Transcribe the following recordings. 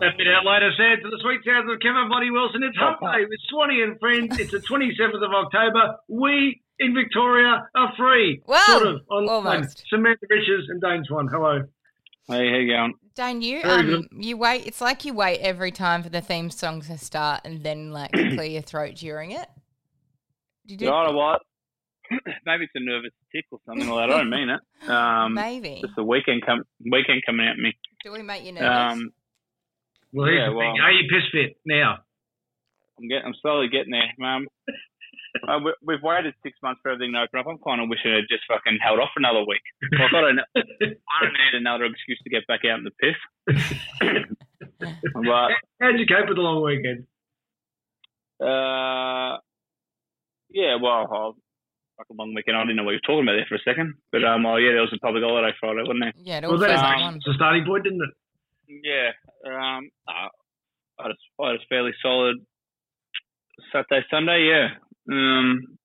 that bit out later, said to the sweet sounds of Kevin Bloody Wilson. It's Hump Day with Swanee and friends. It's the 27th of October. We in Victoria are free. Well, sort of. On almost. Samantha Riches and Dane Swan. Hello. Hey, how you going? Dane, you um, you wait. It's like you wait every time for the theme song to start, and then like clear your throat during it. Did You do? You know what? Maybe it's a nervous tick or something like that. I don't mean it. Um, Maybe. it's the weekend come weekend coming at me. Do we make you nervous? Um, Well, here's Yeah, the thing. Are you piss fit now? I'm getting, I'm slowly getting there. Um, uh, we, we've waited six months for everything to open up. I'm kind of wishing it had just fucking held off for another week. Like, I don't, I don't need another excuse to get back out in the piss. but How'd you cope with the long weekend? Uh, yeah, well, I'll, like a long weekend. I didn't know what you were talking about there for a second. But um, oh yeah, there was a public holiday Friday, wasn't there? yeah, it Well, that feels um, like was the starting point, didn't it? Yeah. Um, I had a, fairly solid Saturday, Sunday. Yeah. Um,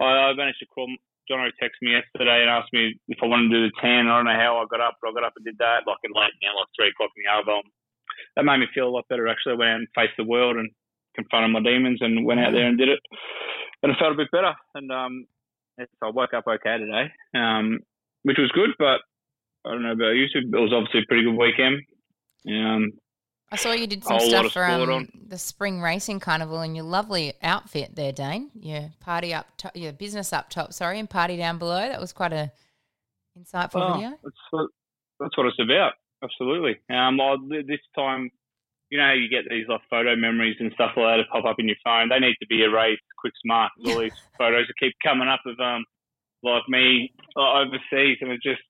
I, I managed to call. John texted me yesterday and asked me if I wanted to do the tan. I don't know how I got up, but I got up and did that like in late now, like three o'clock in the hour. That made me feel a lot better. Actually, I went out and faced the world and confronted my demons and went out there and did it, and I felt a bit better. And um, I woke up okay today, um, which was good. But I don't know about you. It was obviously a pretty good weekend. Um, I saw you did some stuff for um, the spring racing carnival in your lovely outfit there, Dane. Your party up, top, your business up top, sorry, and party down below. That was quite a insightful Oh, video. That's what, that's what it's about. Absolutely. Um, I, this time, you know, how you get these like photo memories and stuff like that to pop up in your phone. They need to be erased quick, smart. All these photos that keep coming up of um, like me uh, overseas, and it just,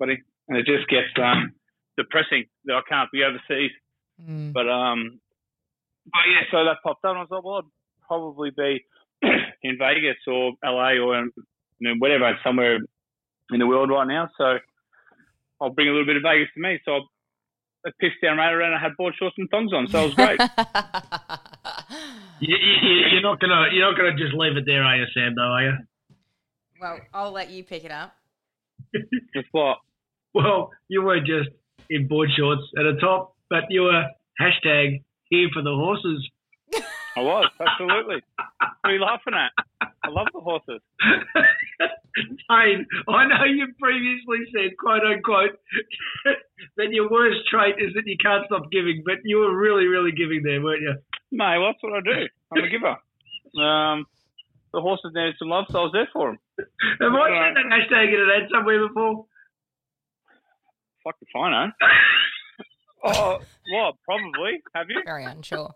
buddy, and it just gets um depressing that I can't be overseas. Mm. But um, but yeah, so that popped up, and I was like, well, I'd probably be in Vegas or LA or um, you know, whatever, somewhere in the world right now. So I'll bring a little bit of Vegas to me. So I, I pissed down right around. I had board shorts and thongs on, so it was great. You, you, you're not gonna you're not gonna just leave it there, are you, Sam? Though, are you? well, I'll let you pick it up. Just what? Well, you weren't just in board shorts at the top, but you were hashtag here for the horses. I was absolutely. what are you laughing at? I love the horses. Dane, I know you previously said, quote unquote, that your worst trait is that you can't stop giving, but you were really, really giving there, weren't you? Mate, well, that's what I do. I'm a giver. Um, the horses needed some love, so I was there for them. Have I seen that hashtag in an ad somewhere before? Fuck if I know. Oh, well, Probably. Have you? Very unsure.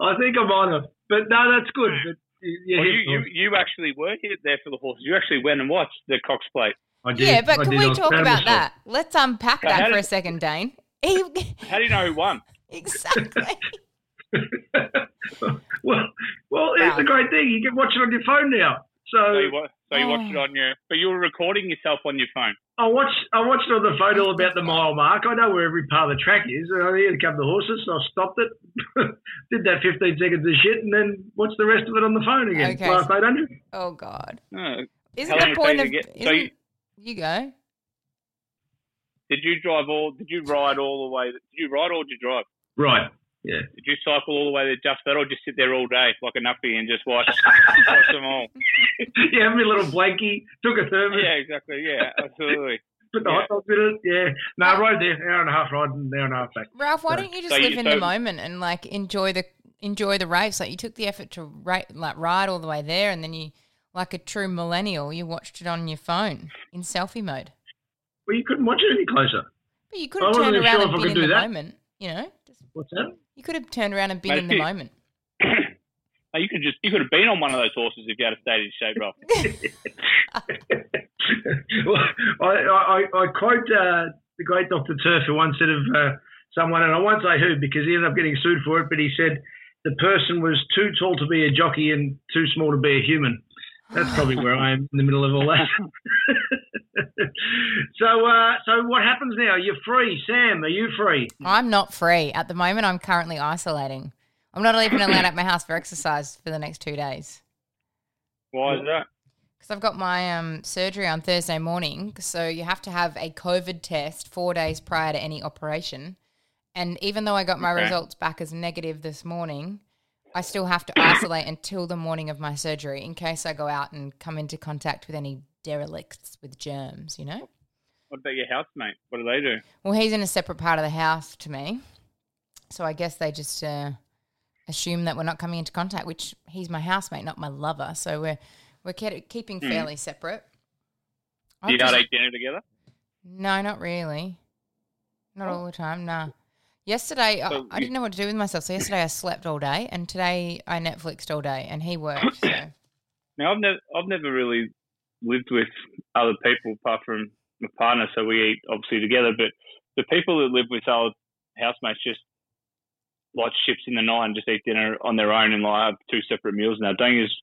I think I might have, but no, that's good. But you, you Well, you, you, you actually were here there for the horses. You actually went and watched the Cox Plate. I did. Yeah, but I can did. We talk about myself. that? Let's unpack Yeah, how that for did- a second, Dane. He- How do you know who won? exactly. well, well, here's Wow. the great thing: you can watch it on your phone now. So So you, wa- so you watched oh. it Oh. on your, but you were recording yourself on your phone. I watched I watched on the phone all about the mile mark. I know where every part of the track is. And I here come the horses, so I stopped it, did that 15 seconds of shit, and then watched the rest of it on the phone again. Okay. Last 800. Oh God. Oh. Isn't the point of it take to get- so isn't- you- you go? Did you drive all? Did you ride all the way? Did you ride or did you drive? Right. Yeah. Did you cycle all the way to just that, or just sit there all day like a nuffy and just watch, watch them all? yeah, have me a little blankie, took a thermos, Yeah, exactly. Yeah, absolutely. put the yeah. hot dogs in it. Yeah. No, I rode there, hour and a half ride and hour and a half back. Ralph, why So- don't you just So live you- in the moment and like enjoy the enjoy the race? Like you took the effort to ra- like ride all the way there, and then you, like a true millennial, you watched it on your phone in selfie mode. Well, you couldn't watch it any closer. But you could I have wasn't turned around sure and if I been could in do the that. moment. You know, Just- What's that? You could have turned around and been Mate, in the you- moment. You could just you could have been on one of those horses if you had stayed in shape, Ralph. well, I, I, I quote uh, the great Dr. Turf who once said of uh, someone, and I won't say who because he ended up getting sued for it, but he said the person was too tall to be a jockey and too small to be a human. That's probably where I am in the middle of all that. so, uh, so what happens now? You're free, Sam. Are you free? I'm not free at the moment. I'm currently isolating. I'm not even allowed at my house for exercise for the next two days. Why is that? because I've got my um, surgery on Thursday morning. So you have to have a COVID test four days prior to any operation. And even though I got my Okay. results back as negative this morning, I still have to isolate until the morning of my surgery in case I go out and come into contact with any derelicts with germs, you know? What about your housemate? What do they do? Well, he's in a separate part of the house to me. So I guess they just uh, assume that we're not coming into contact, which he's my housemate, not my lover. So we're we're ke- keeping Hmm. fairly separate. Do you not eat dinner together? No, not really. Not all the time, nah. Yesterday, I, So I you- didn't know what to do with myself. So yesterday I slept all day, and today I Netflixed all day, and he worked. So Now I've never I've never really lived with other people apart from my partner, so we eat obviously together. But the people that live with our housemates just watch ships in the night and just eat dinner on their own and like have two separate meals now. Don't you just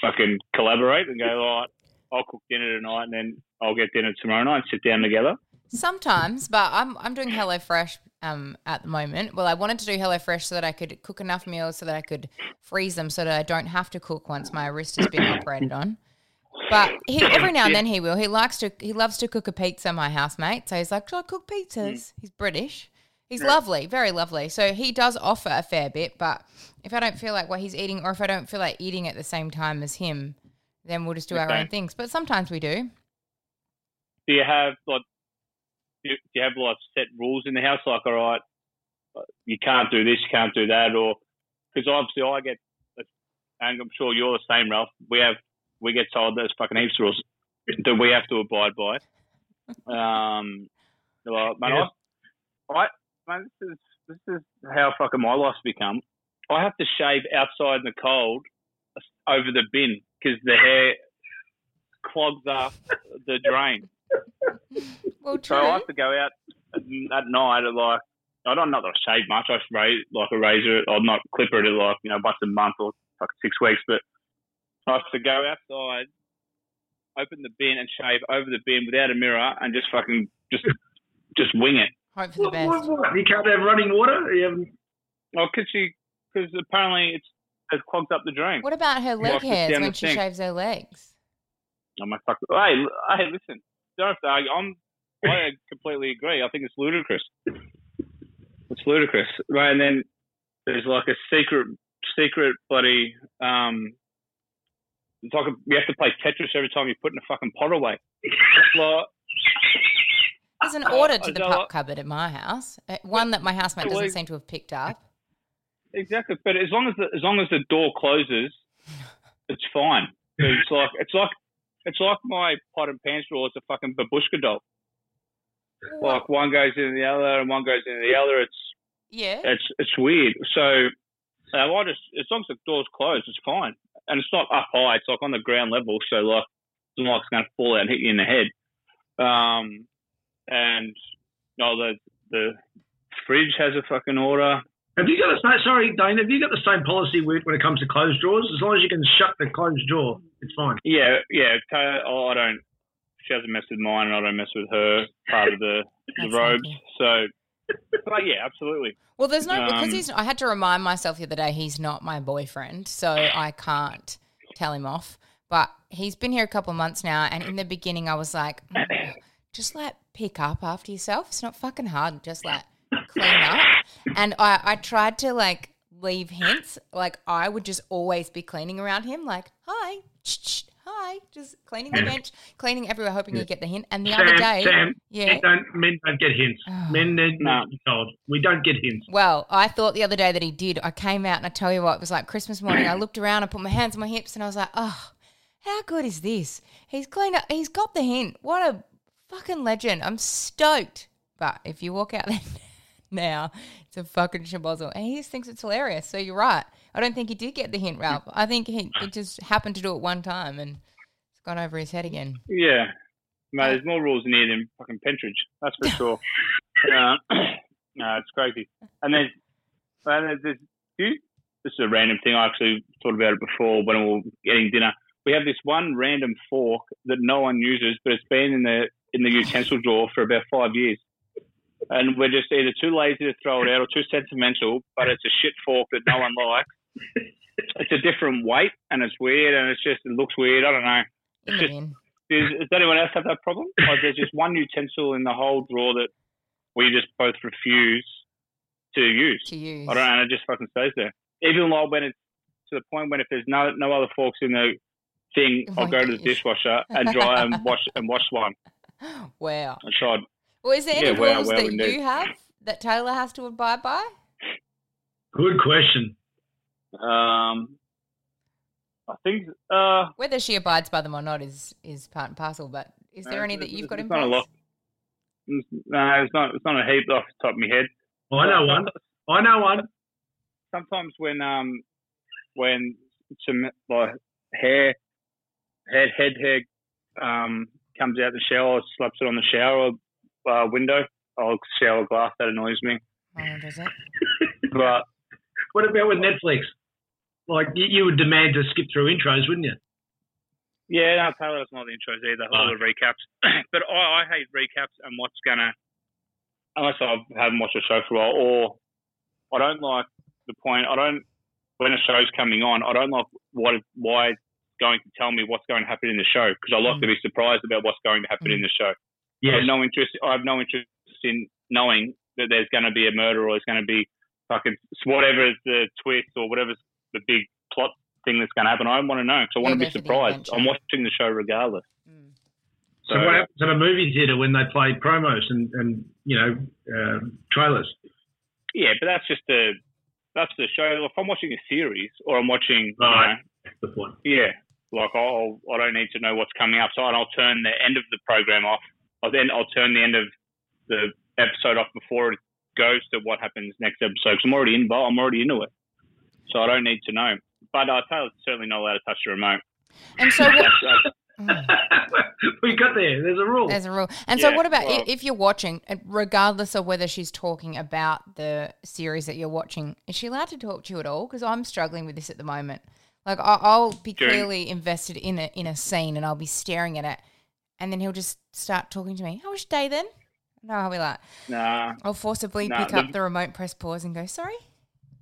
fucking collaborate and go, all right, I'll cook dinner tonight and then I'll get dinner tomorrow night and sit down together. sometimes, but I'm I'm doing HelloFresh um at the moment. Well, I wanted to do HelloFresh so that I could cook enough meals so that I could freeze them so that I don't have to cook once my wrist has been operated on. But he, every now and then he will. He likes to. He loves to cook a pizza. My housemate, so he's like, "Do I cook pizzas?" Mm. He's British. He's lovely, very lovely. So he does offer a fair bit. But if I don't feel like what he's eating, or if I don't feel like eating at the same time as him, then we'll just do our own things. But sometimes we do. Do you have like do do you have like set rules in the house? Like, all right, you can't do this, you can't do that, or because obviously I get, and I'm sure you're the same, Ralph. We have we get told there's fucking heaps of rules that we have to abide by. Um, well, man, Yeah. I, I, man, this is this is how fucking my life's become. I have to shave outside in the cold over the bin because the hair clogs up the drain. Well, So I have to go out at, at night at like I don't not that I shave much. I shave like a razor or not clipper it like you know once a month or like six weeks. But I have to go outside, open the bin and shave over the bin without a mirror and just fucking just just wing it. Hope for the What, what, best. what? You can't have running water? You haven't- Well, because she because apparently it's it clogged up the drain. What about her leg hairs when she sink. shaves her legs? I'm like, fuck. Hey, hey, listen. Don't have to argue. I'm. I completely agree. I think it's ludicrous. It's ludicrous, right? And then there's like a secret, secret bloody. Um, it's like a, you have to play Tetris every time you put in a fucking pot away. Like, There's an order to the pup cupboard at my house. Uh, One that my housemate doesn't seem to have picked up. exactly, but as long as the as long as the door closes, it's fine. It's like it's like it's like my pot and pants drawer is a fucking babushka doll. Like one goes in the other and one goes in the other. It's Yeah. it's it's weird. So uh, I just as long as the door's closed, it's fine, and it's not up high. It's like on the ground level, so like it's not like it's going to fall out and hit you in the head. Um, and no, the the fridge has a fucking order. Have you got the same, sorry, Dane, have you got the same policy with, when it comes to closed drawers? As long as you can shut the closed drawer, it's fine. Yeah, yeah. Oh, I don't. She hasn't messed with mine, and I don't mess with her part of the, the That's robes. lucky. But yeah, absolutely. Well, there's no because Um, he's. I had to remind myself the other day he's not my boyfriend, so I can't tell him off. But he's been here a couple of months now, and in the beginning I was like, "Mm, just like pick up after yourself. It's not fucking hard. Just like clean up. And I I tried to like leave hints. Like I would just always be cleaning around him. Like hi, hi, just cleaning the bench, cleaning everywhere, hoping you get the hint. And the Sam, other day, Sam, yeah. men don't, men don't get hints. Oh. Men need No. to be told. We don't get hints. Well, I thought the other day that he did. I came out and I tell you what, it was like Christmas morning. I looked around, I put my hands on my hips, and I was like, oh, how good is this? He's cleaned up. He's got the hint. What a fucking legend. I'm stoked. But if you walk out there now, it's a fucking shabozzle. And he just thinks it's hilarious. So you're right. I don't think he did get the hint, Ralph. I think he, he just happened to do it one time and it's gone over his head again. Yeah, mate. There's more rules in here than fucking Pentridge. That's for sure. uh, no, it's crazy. And there's, and there's, there's you- this is a random thing. I actually thought about it before when we were getting dinner. We have this one random fork that no one uses, but it's been in the in the utensil drawer for about five years. And we're just either too lazy to throw it out or too sentimental, but it's a shit fork that no one likes. It's a different weight and it's weird and it's just, it looks weird. I don't know. In the. Does, does anyone else have that problem? Like there's just one utensil in the whole drawer that we just both refuse to use. To use. I don't know, and it just fucking stays there. Even like when it's to the point when if there's no no other forks in the thing, I'll go to the dishwasher and dry and wash and wash one. Wow. I tried. Well, is there any Yeah, wow, rules wow, that indeed. you have that Taylor has to abide by? Good question. Um, I think uh, Whether she abides by them or not is is part and parcel. But is there Uh, any that you've got in it's not a place? no, it's not. It's not a heap off the top of my head. I know one. I know one. sometimes when um when some like hair head head hair um comes out the shower, slaps it on the shower uh, window. Oh, shower glass that annoys me. Oh, does it? But What about with Netflix? Like you, you would demand to skip through intros, wouldn't you? yeah, no, Taylor doesn't like the intros either. All the ah. recaps. but I, I hate recaps and what's gonna unless I haven't watched a show for a while, or I don't like the point. I don't when a show's coming on. I don't like what why it's going to tell me what's going to happen in the show because I like to be mm. surprised about what's going to happen in the show. I have no interest. I have no interest in knowing that there's going to be a murder or there's going to be fucking whatever the twist or whatever's the big plot thing that's going to happen. I want to know because I want You're to be there for the surprised. I'm watching the show regardless. Mm. So what happens at a movie theater when they play promos and, and you know um trailers? Yeah, but that's just the that's the show. If I'm watching a series or I'm watching, you Right. know, That's the point. yeah, like I'll I don't need to know what's coming up, so I'll turn the end of the program off. I'll then I'll turn the end of the episode off before it goes to what happens next episode because I'm already involved. I'm already into it, so I don't need to know. But I uh, Taylor's certainly not allowed to touch the remote. And so, what, That's, that's, we got there. There's a rule. there's a rule. And so, what about well- if you're watching, regardless of whether she's talking about the series that you're watching, is she allowed to talk to you at all? Because I'm struggling with this at the moment. Like, I- I'll be During- clearly invested in a in a scene, and I'll be staring at it, and then he'll just start talking to me. How was your day then? No, I'll be like, nah, I'll forcibly Nah, pick up the- the remote, press pause, and go, sorry.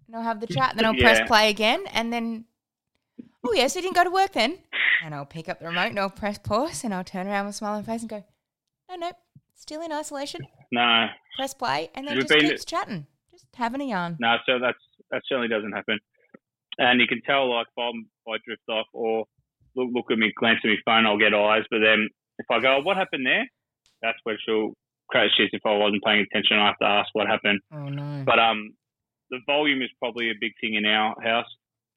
And I'll have the chat, and then I'll press play again, and then, oh, yes, he didn't go to work then. And I'll pick up the remote, and I'll press pause, and I'll turn around with a smiling face and go, no, no, still in isolation. No. Press play, and then You've just been- keeps chatting, just having a yarn. No, so that's that certainly doesn't happen. And you can tell, like, if I'm, I drift off or look, look at me, glance at my phone, I'll get eyes. But then if I go, what happened there? That's where she'll crash shit. If I wasn't paying attention, I have to ask what happened. Oh, no. But um, the volume is probably a big thing in our house.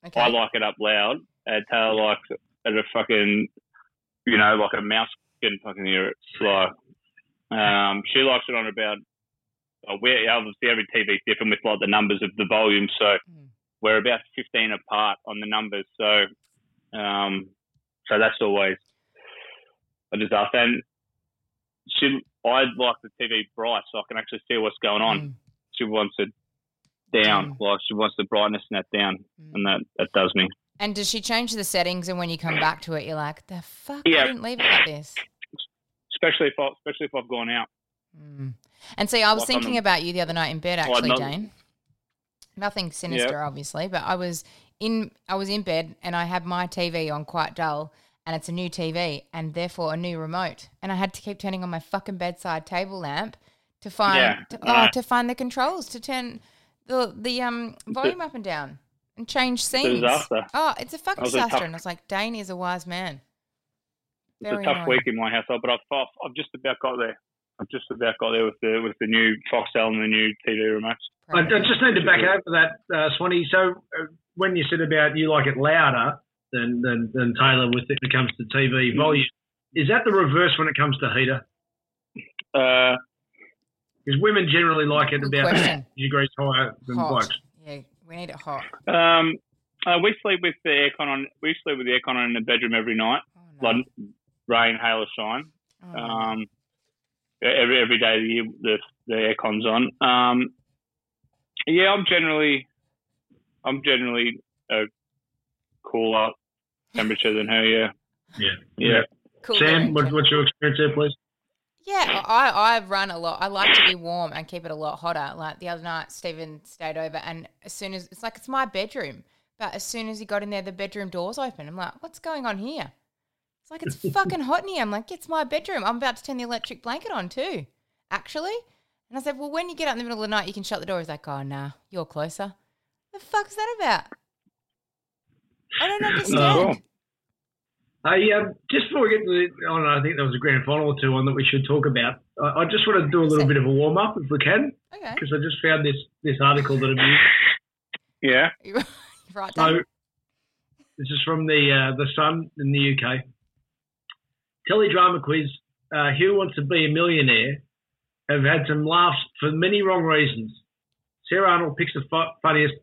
Okay. I like it up loud. And Taylor likes it at a fucking, you know, like a mouse can fucking hear it slow. Um, she likes it on about. Uh, we're obviously every TV's different with like the numbers of the volume, so Mm. we're about 15 apart on the numbers. So, um, so that's always a disaster. And she, I like the TV bright, so I can actually see what's going on. Mm. She wants it down. Mm. Like she wants the brightness and that down, and that that does me. And does she change the settings? And when you come back to it, you're like, the fuck? Yeah. I didn't leave it like this. Especially if I, especially if I've gone out. Mm. And see, I was Like thinking about you the other night in bed, actually, not- Dane. Nothing sinister, obviously, but I was in I was in bed and I had my TV on quite dull, and it's a new TV and therefore a new remote, and I had to keep turning on my fucking bedside table lamp to find Yeah. to, oh, to find the controls to turn the the um volume up and down and change scenes. disaster. Oh, it's a fucking That was a disaster, tough- and I was like, Dane is a wise man. It's Very a tough annoying. week in my household, but I've, I've I've just about got there. I've just about got there with the with the new Foxtel and the new TV remotes. I, I just need to back over that, uh, Swanee. So uh, when you said about you like it louder than than, than Taylor with it when it comes to TV volume, is that the reverse when it comes to heater? Uh, Because women generally like it Good about question. degrees higher than Hot. blokes. Yeah, we need it hot. um, uh, we sleep with the aircon on. We sleep with the aircon on in the bedroom every night, Oh, no. like rain, hail, or shine. Oh, no. Um, every every day of the year, the the aircon's on. Um, yeah, I'm generally, I'm generally a cooler temperature than her. Yeah, Yeah. yeah. Cool Sam, what, what's your experience there, please? Yeah, I, I run a lot. I like to be warm and keep it a lot hotter. Like the other night, Stephen stayed over, and as soon as it's like it's my bedroom, but as soon as he got in there, the bedroom doors open. I'm like, what's going on here? It's like it's fucking hot in here. I'm like, it's my bedroom. I'm about to turn the electric blanket on too, actually. And I said, well, when you get out in the middle of the night, you can shut the door. He's like, oh nah, you're closer. The fuck's that about? I don't understand. Cool. Hey, um, just before we get to the, I don't know, I think there was a grand final or two on that we should talk about. I, I just want to do a little bit of a warm up if we can, Okay, because I just found this this article that I've used. Yeah. you're right. So Dan. this is from the uh, the Sun in the UK. Teledrama quiz: uh, Who wants to be a millionaire? Have had some laughs for many wrong reasons. Sarah Arnold picks the fu- funniest.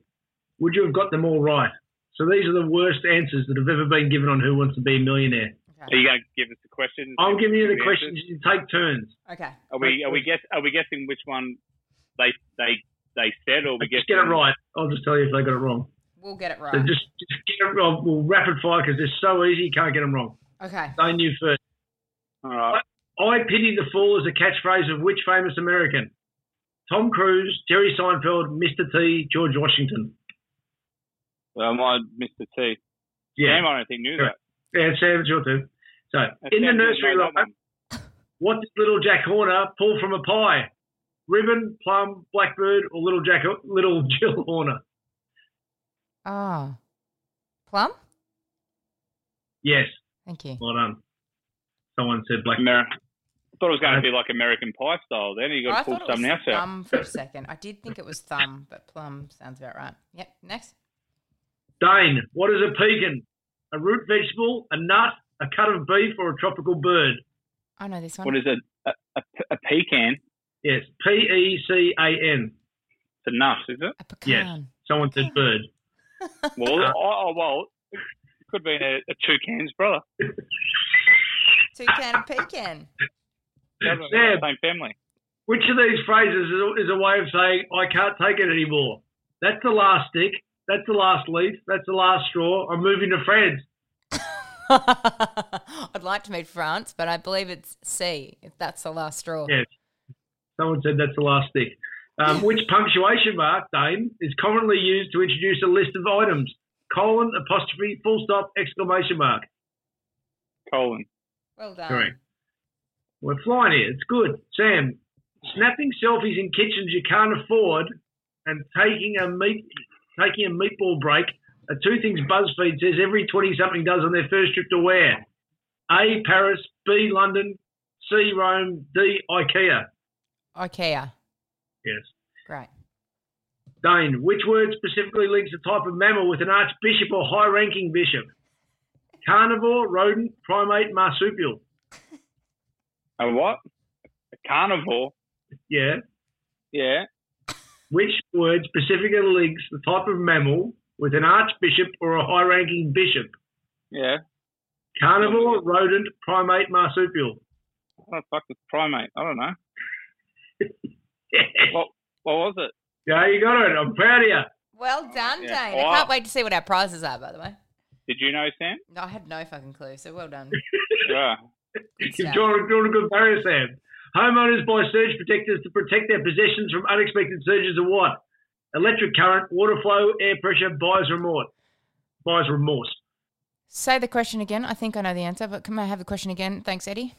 Would you have got them all right? So these are the worst answers that have ever been given on Who Wants to Be a Millionaire. Are you going to give us the questions? I'm giving you the answers? questions. You take turns. Okay. Are we are we guess are we guessing which one they they they said or we Just guessing get it right. I'll just tell you if they got it wrong. We'll get it right. So right. just, just get it wrong. We'll rapid fire because they're so easy. You can't get them wrong. Okay. They knew first. All right. I pity the fool is a catchphrase of which famous American? Tom Cruise, Jerry Seinfeld, Mr. T, George Washington. Well, missed the T. Yeah, Sam, I don't think knew that. yeah, Sam, it's your turn. So, That in the Sam didn't nursery know line, what did little Jack Horner pull from a pie? Ribbon, plum, blackbird, or little Jack, little Jill Horner? Oh. Plum? Yes, Thank you. well done. Someone said black. Amer- I thought it was going to be like American Pie style. Then you Oh, got I to pull thought it something else out. thumb for a second. I did think it was thumb, but plum sounds about right. Yep. Next. Dane, what is a pecan? A root vegetable, a nut, a cut of beef, or a tropical bird? I know this one. What is it? A, a, a pecan? Yes, P E C A N. It's a nut, is it? A pecan. Someone said bird. Well, uh, oh, oh, well, it could be a, a toucan's brother. Toucan and pecan. Doesn't? Sam, Same family. which of these phrases is a, is a way of saying I can't take it anymore? That's the last stick. That's the last leaf. That's the last straw. I'm moving to France. I'd like to meet France, but I believe it's C. If that's the last straw. Yes. Someone said that's the last stick. Um, which punctuation mark, Dane, is commonly used to introduce a list of items? Colon, apostrophe, full stop, exclamation mark. Colon. Well done. Correct. We're flying here. It's good. Sam, snapping selfies in kitchens you can't afford and taking a meat taking a meatball break are two things BuzzFeed says every 20 something does on their first trip to where? A. Paris, B. London, C. Rome, D. IKEA. IKEA. Yes. Great. Dane, which word specifically links a type of mammal with an archbishop or high ranking bishop? Carnivore, rodent, primate, marsupial. A what? A carnivore? Yeah. Yeah. Which word specifically links the type of mammal with an archbishop or a high ranking bishop? Yeah. Carnivore, rodent, primate, marsupial. What the fuck is primate? I don't know. What, what was it? Yeah, you got it. I'm proud of you. Well done, Yeah. Dane. I can't wait to see what our prizes are, by the way. Did you know, Sam? No, I had no fucking clue, so well done. Yeah. You've stuff. drawn, drawn a good barrier, Sam. Homeowners buy surge protectors to protect their possessions from unexpected surges of what? Electric current, water flow, air pressure, buyer's remorse. Buyer's remorse. Say the question again. I think I know the answer, but can I have the question again? Thanks, Eddie.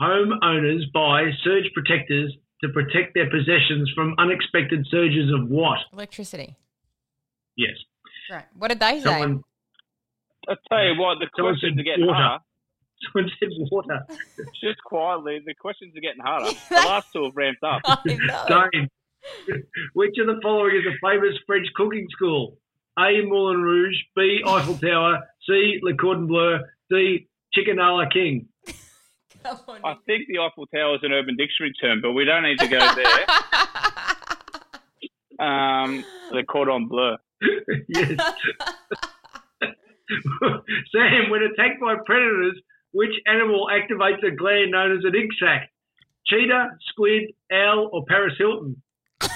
Homeowners buy surge protectors to protect their possessions from unexpected surges of what? Electricity. Yes. Right. What did they say? Someone, I'll tell you what, the Someone questions said are water. harder. someone said water. Just quietly, the questions are getting harder. The last two have ramped up. I. Dane, which of the following is a famous French cooking school? A. Moulin Rouge, B. Eiffel Tower, C. Le Cordon Bleu, D. Chicken a la King. Come on. I think the Eiffel Tower is an Urban Dictionary term, but we don't need to go there. Um, the cordon bleu. yes. Sam, when attacked by predators, which animal activates a gland known as an ink sac? Cheetah, squid, owl, or Paris Hilton?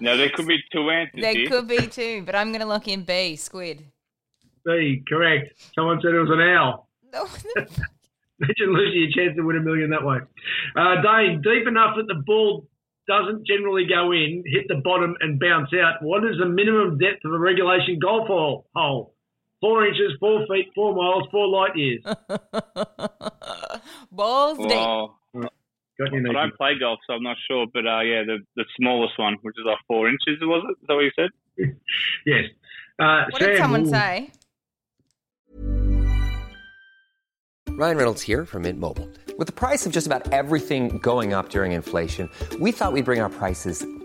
Now there could be two answers there here. could be two, but I'm going to lock in B, squid. B, correct. Someone said it was an owl. No, Imagine losing your chance to win a million that way. Uh, Dane, deep enough that the ball doesn't generally go in, hit the bottom and bounce out. What is the minimum depth of a regulation golf hole? hole? Four inches, four feet, four miles, four light years. Balls deep. Well, Got I don't play golf, so I'm not sure. But uh, yeah, the the smallest one, which is like four inches, was it? Is that what you said? Yes. Uh, What Sam, did someone ooh, say? Ryan Reynolds here from Mint Mobile. With the price of just about everything going up during inflation, we thought we'd bring our prices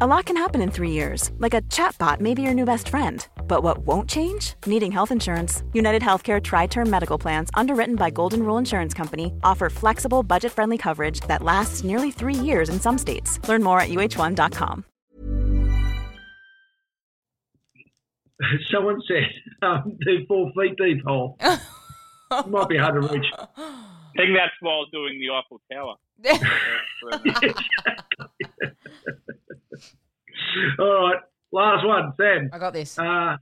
A lot can happen in three years, like a chatbot may be your new best friend. But what won't change? Needing health insurance. United Healthcare Tri Term Medical Plans, underwritten by Golden Rule Insurance Company, offer flexible, budget friendly coverage that lasts nearly three years in some states. Learn more at uh1.com. Someone said um, the four feet deep hole. Might be hard to reach. I think that's while doing the Eiffel Tower. All right. Last one, Sam. I got this. Uh,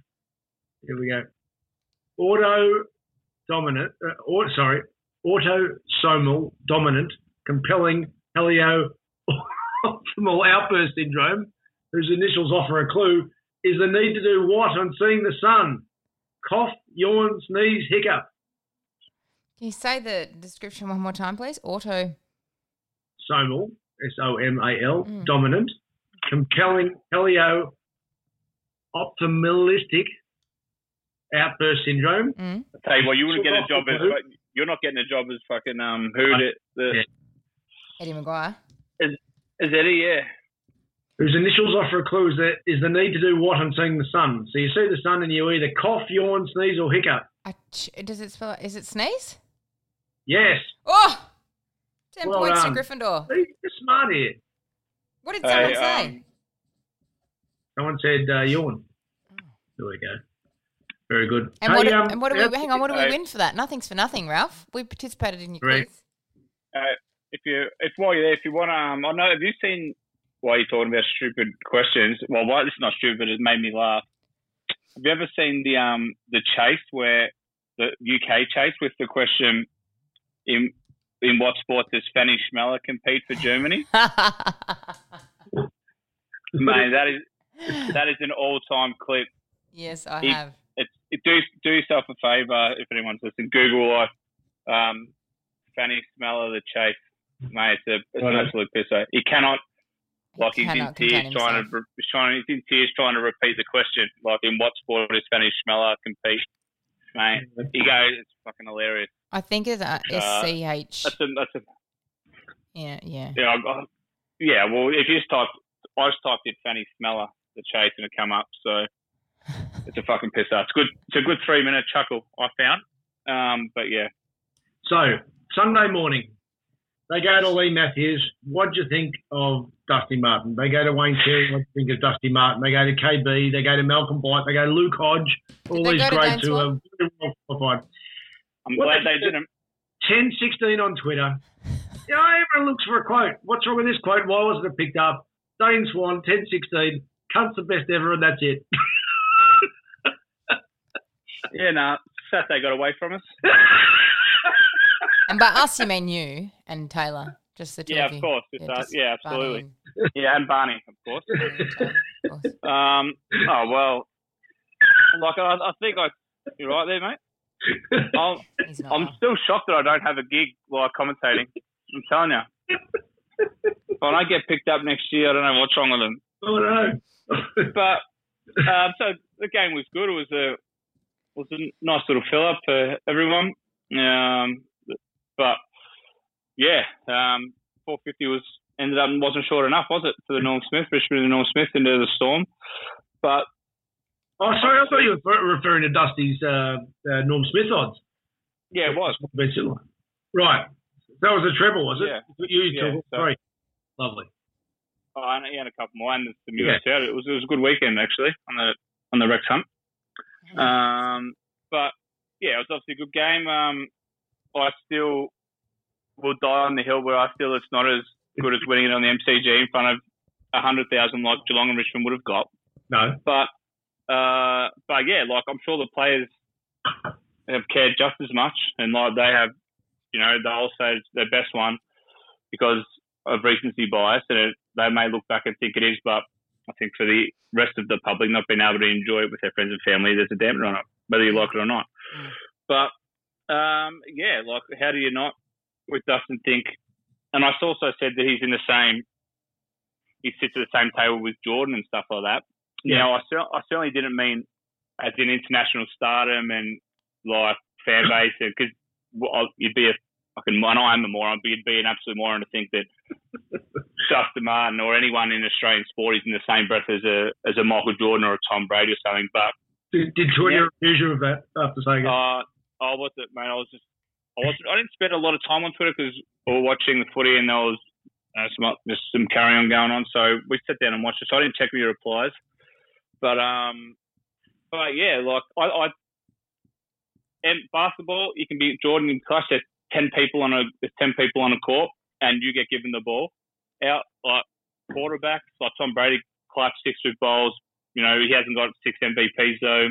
here we go. Auto dominant, uh, or, sorry, autosomal dominant, compelling helio optimal outburst syndrome, whose initials offer a clue, is the need to do what on seeing the sun? Cough, yawn, sneeze, hiccup. Can you say the description one more time, please? Auto. Somal, S O M A L, Mm. dominant, compelling helio optimalistic outburst syndrome. Mm. I tell you what, you wouldn't get a job as you're not getting a job as fucking um who Uh, the, the yeah. Eddie McGuire. is Eddie? Yeah. whose initials offer a clue is, that, is the need to do what on seeing the sun. So you see the sun and you either cough, yawn, sneeze, or hiccup. I ch- does it spell? Is it sneeze? Yes. Oh, 10 Well points done. to Gryffindor. See, You're smart here. What did Hey, someone say? um, Someone said uh, yawn. There we go. Very good. and, Hey, what, um, and what do we? Hang on, what do we win for that? Nothing's for nothing, Ralph. We participated in your Correct. quiz. Uh, if you if while you're there, if you want to, um, I know. Have you seen? Why you're talking about stupid questions, well, why it's not stupid. It made me laugh. Have you ever seen the um the chase where the UK chase with the question in in what sport does Fanny Chmelar compete for Germany? Man, that is that is an all time clip. yes, I He- have. It's it, do do yourself a favour if anyone's listening. Google like um, Fanny Smeller the chase, mate. It's, a, it's an Righto. absolute pisser. He cannot like he's in cannot contain tears trying to himself. re- he's trying he's in tears trying to repeat the question. Like in what sport does Fanny Chmelar compete? Mate, he goes. It's fucking hilarious. I think it's uh, Uh, SCH. That's a that's a Yeah, yeah. yeah I, I, yeah. Well, if you just type, I just typed in Fanny Smeller the chase and it come up. So it's a fucking pisser. It's good. It's a good three minute chuckle I found. Um, but yeah, So Sunday morning, they go to Leigh Matthews. What do you think of Dusty Martin? They go to Wayne Carey. What do you think of Dusty Martin? They go to KB. They go to Malcolm Blight. They go to Luke Hodge. All they these greats who are Swan? very well qualified. I'm What glad they they didn't. 10, 16 on Twitter. You know, everyone looks for a quote. What's wrong with this quote? Why wasn't it picked up? Dane Swan, 10, 16. Cunt's the best ever, and that's it. Yeah, no. Saturday got away from us. And by us, you mean you and Taylor, just the two Yeah, of of you. course. It's, uh, yeah, absolutely. and- Yeah, and Barney, of course. of course. Um, oh well, like I, I think I, you're right there, mate. I'm, He's. I'm still shocked that I don't have a gig while commentating. I'm telling you. If I don't get picked up next year, I don't know what's wrong with them. Oh, no. But um, so the game was good. It was a was a nice little fill up for everyone. Um, but yeah, um, 450 was ended up wasn't short enough, was it, for the Norm Smith, Richmond and Norm Smith into the storm. But Oh, sorry. I thought you were referring to Dusty's uh, uh, Norm Smith odds. yeah, it was. Right. That was a treble, was it? Yeah. You Yeah, treble. so- Sorry. Lovely. Oh, and he had a couple more, and Yeah. US out. It was it was a good weekend actually on the on the Rex hunt. Um, but yeah, it was obviously a good game. Um, I still will die on the hill where I feel it's not as good as winning it on the MCG in front of a hundred thousand like Geelong and Richmond would have got. No. But uh, but yeah, like I'm sure the players have cared just as much, and like they have, you know, they'll say it's their best one because of recency bias, and it, they may look back and think it is, but I think for the rest of the public not being able to enjoy it with their friends and family, there's a dampener on it, whether you like it or not. But um, yeah, like how do you not with Dustin think? And I also said that he's in the same, he sits at the same table with Jordan and stuff like that. Yeah. I, cer- I certainly didn't mean as in international stardom and like fan base, because you'd be a fucking, and I'm a moron, but you'd be an absolute moron to think that Dustin Martin or anyone in Australian sport is in the same breath as a as a Michael Jordan or a Tom Brady or something. But Did, did you of that after saying it? uh, I was it, mate. I was just I was I didn't spend a lot of time on Twitter because we were watching the footy and there was uh, some just some carry on going on. So we sat down and watched it. So I didn't check your replies, but um, but yeah, like I, I and basketball, you can be Jordan in clutch. There's ten people on a ten people on a court, and you get given the ball. Out like quarterbacks, like Tom Brady, clutch six Super Bowls. You know he hasn't got six MVPs though.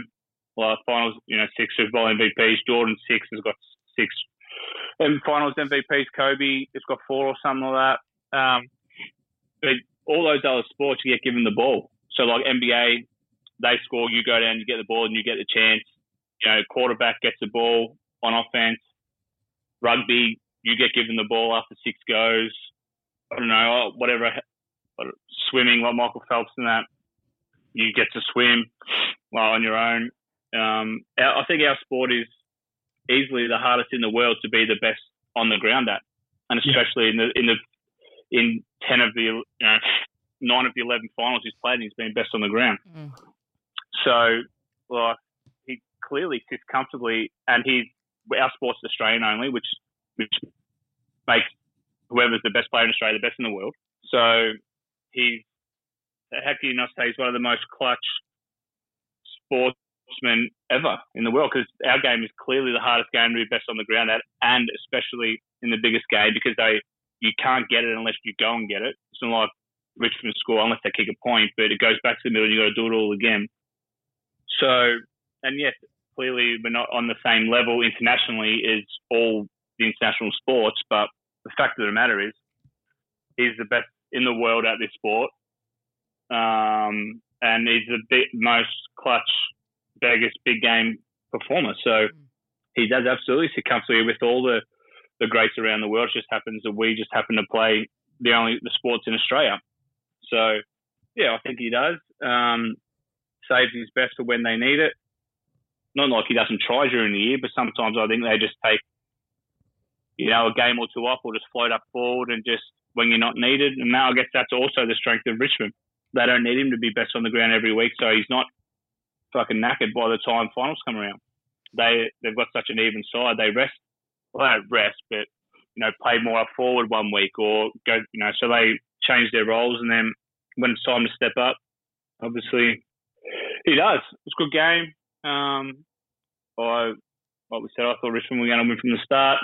Well, finals, you know, six Super Bowl MVPs. Jordan six has got six and finals MVPs. Kobe has got four or something like that. Um, but all those other sports, you get given the ball. So like NBA, they score, you go down, you get the ball, and you get the chance. You know, quarterback gets the ball on offense. Rugby, you get given the ball after six goes. I don't know, whatever. Swimming, like Michael Phelps and that, you get to swim well on your own. Um, I think our sport is easily the hardest in the world to be the best on the ground at, and especially in the in the in ten of the you know nine of the eleven finals he's played, and he's been best on the ground. Mm. So, like, he clearly sits comfortably, and he's our sport's Australian only, which which makes whoever's the best player in Australia the best in the world. So he's how can you not say he's one of the most clutch sportsmen ever in the world? Because our game is clearly the hardest game to be best on the ground at, and especially in the biggest game because they you can't get it unless you go and get it. It's not like Richmond score unless they kick a point, but it goes back to the middle and you got to do it all again. So, and yes, clearly we're not on the same level internationally as all the international sports, but the fact of the matter is, he's the best in the world at this sport. Um, and he's the most clutch, biggest big game performer. So he does absolutely sit comfortably with all the, the greats around the world. It just happens that we just happen to play the only the sports in Australia. So yeah, I think he does. Um, saves his best for when they need it. Not like he doesn't try during the year, but sometimes I think they just take, you know, a game or two off or just float up forward and just when you're not needed. And now I guess that's also the strength of Richmond. They don't need him to be best on the ground every week, so he's not fucking knackered by the time finals come around. They they've got such an even side. They rest, well, don't rest, but you know, play more up forward one week or go, you know, so they change their roles, and then when it's time to step up, obviously he does. It's a good game. Um, I, like we said, I thought Richmond were going to win from the start.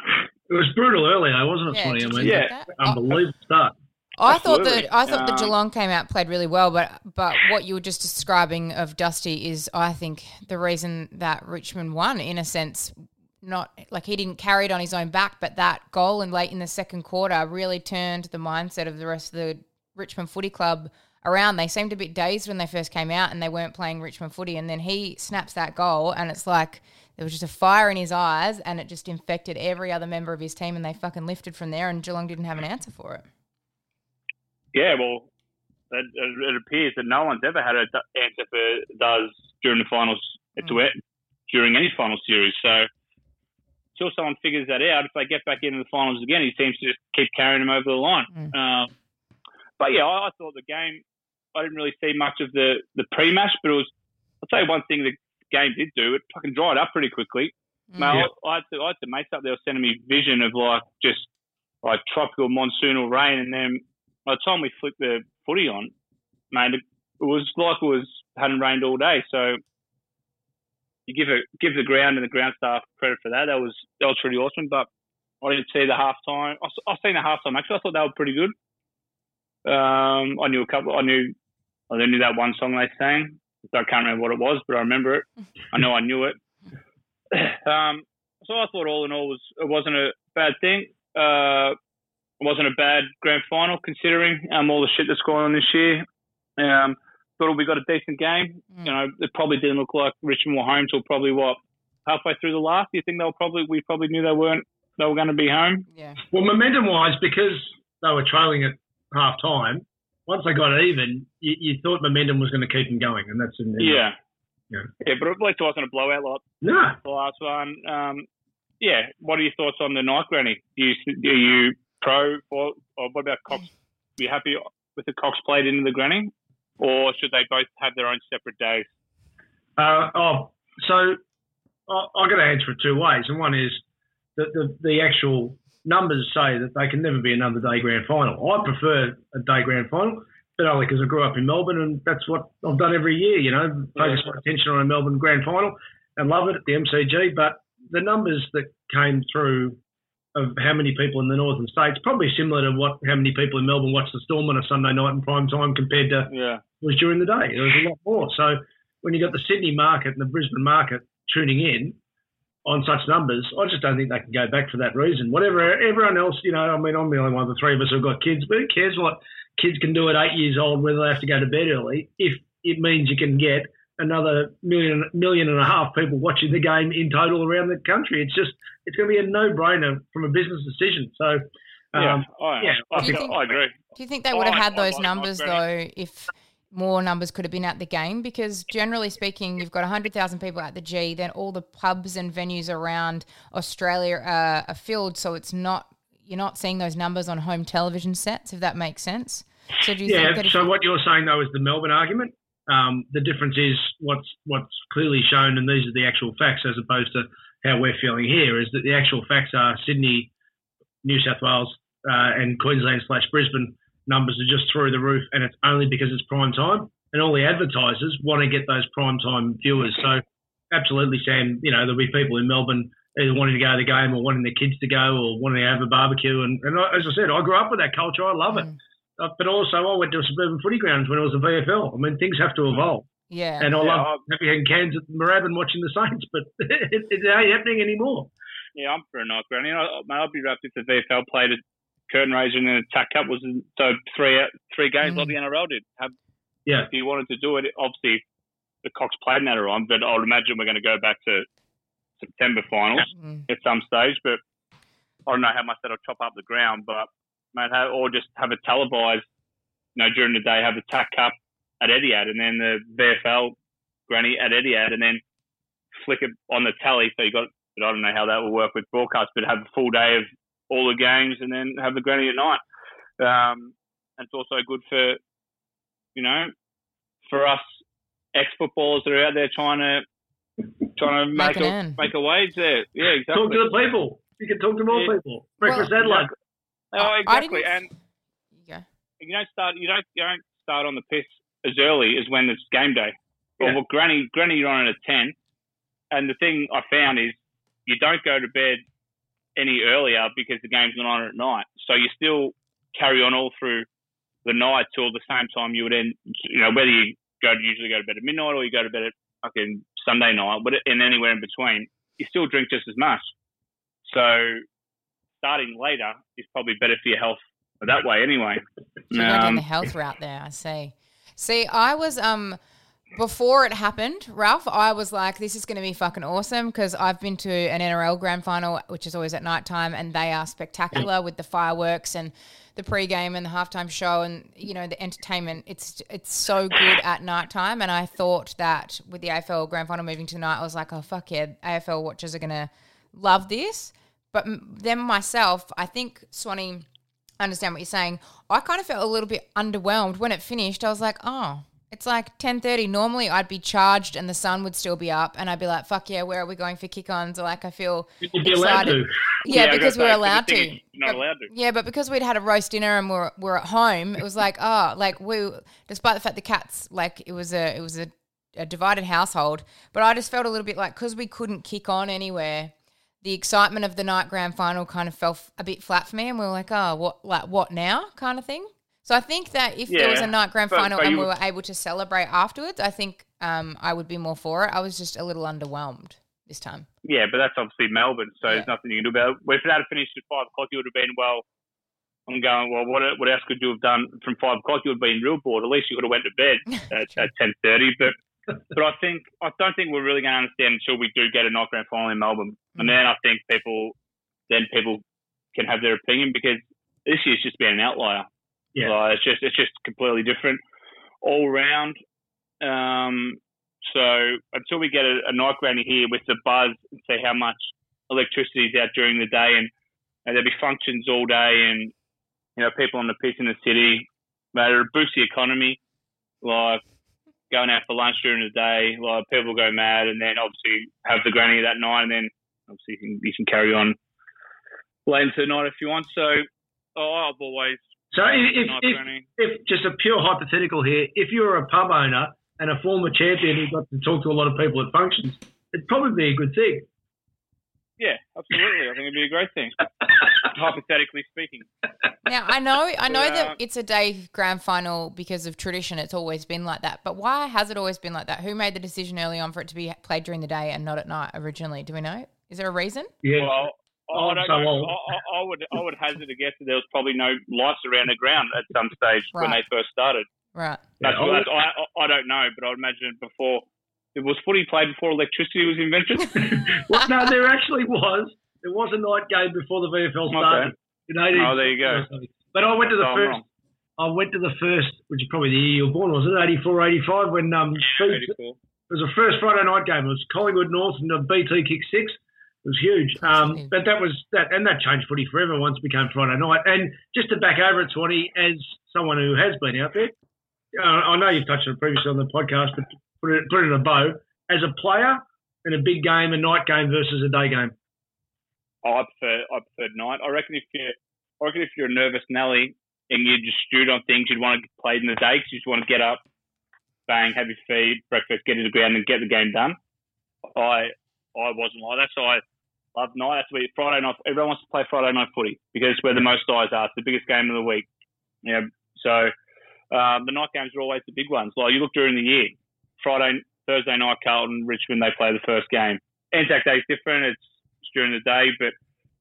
It was brutal early, though, wasn't it, Yeah, Swanee? I mean, Yeah. unbelievable start. I thought that I thought the Um, Geelong came out played really well, but but what you were just describing of Dusty is, I think, the reason that Richmond won. In a sense, not like he didn't carry it on his own back, but that goal in late in the second quarter really turned the mindset of the rest of the Richmond Footy Club around. They seemed a bit dazed when they first came out and they weren't playing Richmond footy, and then he snaps that goal, and it's like there was just a fire in his eyes, and it just infected every other member of his team, and they fucking lifted from there, and Geelong didn't have an answer for it. Yeah, well, it, it appears that no one's ever had an answer for does during the finals to it during any final series. So until someone figures that out, if they get back into the finals again, he seems to just keep carrying them over the line. Um, but yeah, I, I thought the game. I didn't really see much of the the pre-match, but it was. I'll tell you one thing the game did do. It fucking dried up pretty quickly. Mate, I, I, had to, I had to mates up there sending me vision of like just like tropical monsoonal rain, and then by the time we flicked the footy on, mate, it was like it was hadn't rained all day. So you give it give the ground and the ground staff credit for that. That was that was pretty awesome. But I didn't see the halftime. I, s- I seen the halftime actually. I thought they were pretty good. Um, I knew a couple. I knew I only knew that one song they sang. So I can't remember what it was, but I remember it. I know I knew it. Um, so I thought all in all was it wasn't a bad thing. Uh, it wasn't a bad grand final considering um, all the shit that's going on this year. Um, thought we got a decent game. You know, it probably didn't look like Richmond were home till probably what halfway through the last. You think they were probably we probably knew they weren't they were going to be home. Yeah. Well, momentum wise, because they were trailing at half time, once they got even, you, you thought momentum was going to keep them going, and that's in Yeah. Yeah. Yeah, but at least it wasn't a blowout like No. the last one. Um, yeah, what are your thoughts on the night, Granny? Do you, are you pro or, or what about Cox? Are you happy with the Cox Plate into the Granny, or should they both have their own separate days? Uh, oh, so I, I got to answer it two ways, and one is that the, the actual numbers say that they can never be another day grand final. I prefer a day grand final, but only because I grew up in Melbourne, and that's what I've done every year. You know, focus my attention on a Melbourne grand final and love it at the MCG. But the numbers that came through of how many people in the northern states probably similar to what how many people in Melbourne watch the Storm on a Sunday night in prime time compared to Yeah. was during the day. There was a lot more. So when you got the Sydney market and the Brisbane market tuning in on such numbers, I just don't think they can go back for that reason. Whatever everyone else, you know, I mean, I'm the only one of the three of us who've got kids, but who cares what kids can do at eight years old, whether they have to go to bed early, if it means you can get another million, million and a half people watching the game in total around the country. It's just, it's going to be a no-brainer from a business decision. So, Yeah, um, I, yeah, I, Do you think- I agree. Do you think they would have I- had I those numbers Mike though if more numbers could have been at the game? Because generally speaking, you've got 100,000 people at the G, then all the pubs and venues around Australia are, are filled, so it's not you're not seeing those numbers on home television sets, if that makes sense. So do you yeah. think So what you're saying though is the Melbourne argument. Um, the difference is what's what's clearly shown, and these are the actual facts, as opposed to how we're feeling here. Is that the actual facts are Sydney, New South Wales, uh, and Queensland slash Brisbane numbers are just through the roof, and it's only because it's prime time, and all the advertisers want to get those prime time viewers. So absolutely, Sam. You know there'll be people in Melbourne either wanting to go to the game or wanting their kids to go or wanting to have a barbecue. And, and I- as I said, I grew up with that culture. I love it. Uh, but also, I went to suburban footy grounds when it was a VFL. I mean, things have to evolve. yeah. And I Yeah, love having cans at Moorabbin watching the Saints, but it, it ain't happening anymore. Yeah, I'm for a night, Granny. I, mate, I'd be rapt if the VFL played a curtain raiser and then a TAC Cup was so three three games like the NRL did. Have, Yeah. if you wanted to do it, obviously the Cox Plate in that on, but I would imagine we're going to go back to September finals Mm. at some stage. But I don't know how much that'll chop up the ground, but mate, have, or just have it televised. You know, during the day, have the TAC Cup at Etihad, and then the VFL granny at Etihad, and then flick it on the tally. So you got, but I don't know how that will work with broadcast, but have a full day of all the games, and then have the granny at night. Um, and it's also good for, you know, for us ex footballers that are out there trying to trying to Make make, a earn. make a wage there. Yeah, exactly. Talk to the people. You can talk to more Yeah. people. Breakfast Well, Adelaide. Oh, exactly. And Yeah. you don't start you don't you don't start on the piss as early as when it's game day. Well, Yeah. well granny granny you're on at ten and the thing I found is you don't go to bed any earlier because the game's not on at night. So you still carry on all through the night till the same time you would end you know, whether you go to usually go to bed at midnight or you go to bed at fucking Sunday night, but and anywhere in between, you still drink just as much. So starting later is probably better for your health that way anyway. So you're going down Um, the health route there, I see. See, I was um before it happened, Ralph, I was like, this is going to be fucking awesome because I've been to an NRL grand final, which is always at night time, and they are spectacular with the fireworks and the pre-game and the halftime show and you know the entertainment. It's it's so good at night time, and I thought that with the AFL grand final moving to night, I was like, oh fuck yeah, AFL watchers are going to love this. But then myself, I think Swanee I understand what you're saying. I kind of felt a little bit underwhelmed when it finished. I was like, oh, it's like 10:30. Normally, I'd be charged and the sun would still be up, and I'd be like, fuck yeah, where are we going for kick-ons? Or Like, I feel You'd be allowed excited. to. Yeah, I was because we gonna were say, allowed to. not But- allowed to. Yeah, but because we'd had a roast dinner and we're we're at home, it was like, oh, like we, despite the fact the cats, like it was a it was a, a divided household, but I just felt a little bit like because we couldn't kick on anywhere, the excitement of the night grand final kind of fell f- a bit flat for me, and we were like, oh, what like what now, kind of thing. So I think that if there was a night grand final but and we would- were able to celebrate afterwards, I think um, I would be more for it. I was just a little underwhelmed this time. Yeah, but that's obviously Melbourne, so Yeah. there's nothing you can do about it. If it had finished at five o'clock, you would have been well. I'm going. Well, what what else could you have done from five o'clock? You would have been real bored. At least you could have went to bed at, at ten thirty. But but I think I don't think we're really going to understand until we do get a knock grand final in Melbourne, and then I think people then people can have their opinion because this year's just been an outlier. Yeah. It's just it's just completely different all round. Um, so until we get a, a night granny here with the buzz and see how much electricity is out during the day, and, and there'll be functions all day, and you know people on the piss in the city, but it'll boost the economy, like going out for lunch during the day, like people go mad, and then obviously have the granny that night, and then obviously you can, you can carry on late into the night if you want. So oh, I've always So if, night if, if just a pure hypothetical here, if you were a pub owner and a former champion who got to talk to a lot of people at functions, it'd probably be a good thing. Yeah, absolutely. I think it'd be a great thing. Hypothetically speaking. Now I know I know Yeah. that uh, it's a day grand final because of tradition. It's always been like that. But why has it always been like that? Who made the decision early on for it to be played during the day and not at night originally? Do we know? Is there a reason? Yeah. Well, I, don't so know. I, I, I would I would hazard a guess that there was probably no lights around the ground at some stage when they first started. Right. That's, Yeah, I that's, I, I I don't know, but I'd imagine before it was footy played before electricity was invented. well, no, there actually was. There was a night game before the VFL started. In 18 Oh, there you go. But I went to the So first. I went to the first, which is probably the year you were born, was it? 84, 85, when um, Pretty cool. It was the first Friday night game. It was Collingwood North and the BT kick six. It was huge. Um, but that was that, and that changed footy forever once it became Friday night. And just to back over at Swanee, as someone who has been out there, uh, I know you've touched on it previously on the podcast, but put it, put it in a bow. As a player in a big game, a night game versus a day game. Oh, I prefer I prefer night. I reckon if you I reckon if you're a nervous Nelly and you just stewed on things, you'd want to play in the day because you just want to get up, bang, have your feed, breakfast, get to the ground, and get the game done. I I wasn't like that, so I love night. That's where Friday night. Everyone wants to play Friday night footy because it's where the most eyes are. It's the biggest game of the week. Yeah, so um, the night games are always the big ones. Like you look during the year, Friday, Thursday night, Carlton, Richmond, they play the first game. Anzac Day is different. It's, it's during the day, but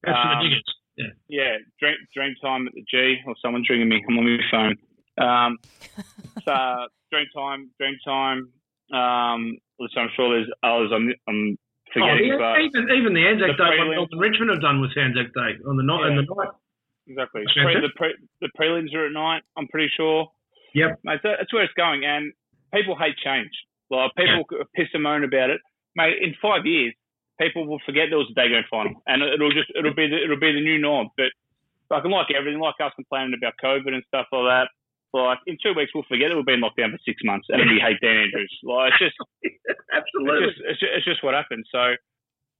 That's for the Um. Yeah. yeah, dream, dream time at the G, or someone's ringing me. I'm on my phone. Um, so dream time, dream time. Um, listen, I'm sure there's others I'm, I'm Oh, yeah, even even the Anzac the Day, what prelims- Northern Richmond have done with Anzac Day on the night. Yeah. And the night. exactly. Pre, the, pre, the prelims are at night. I'm pretty sure. Yep. Mate, that's where it's going, and people hate change. Like people piss and moan about it, mate. In five years, people will forget there was a day grand final, and it'll just it'll be the, it'll be the new norm. But fucking like everything, like us complaining about COVID and stuff like that, Like in two weeks, we'll forget that we've been locked down for six months, and we hate Dan Andrews. Like it's just, Absolutely. it's just, it's just, it's just what happened. So,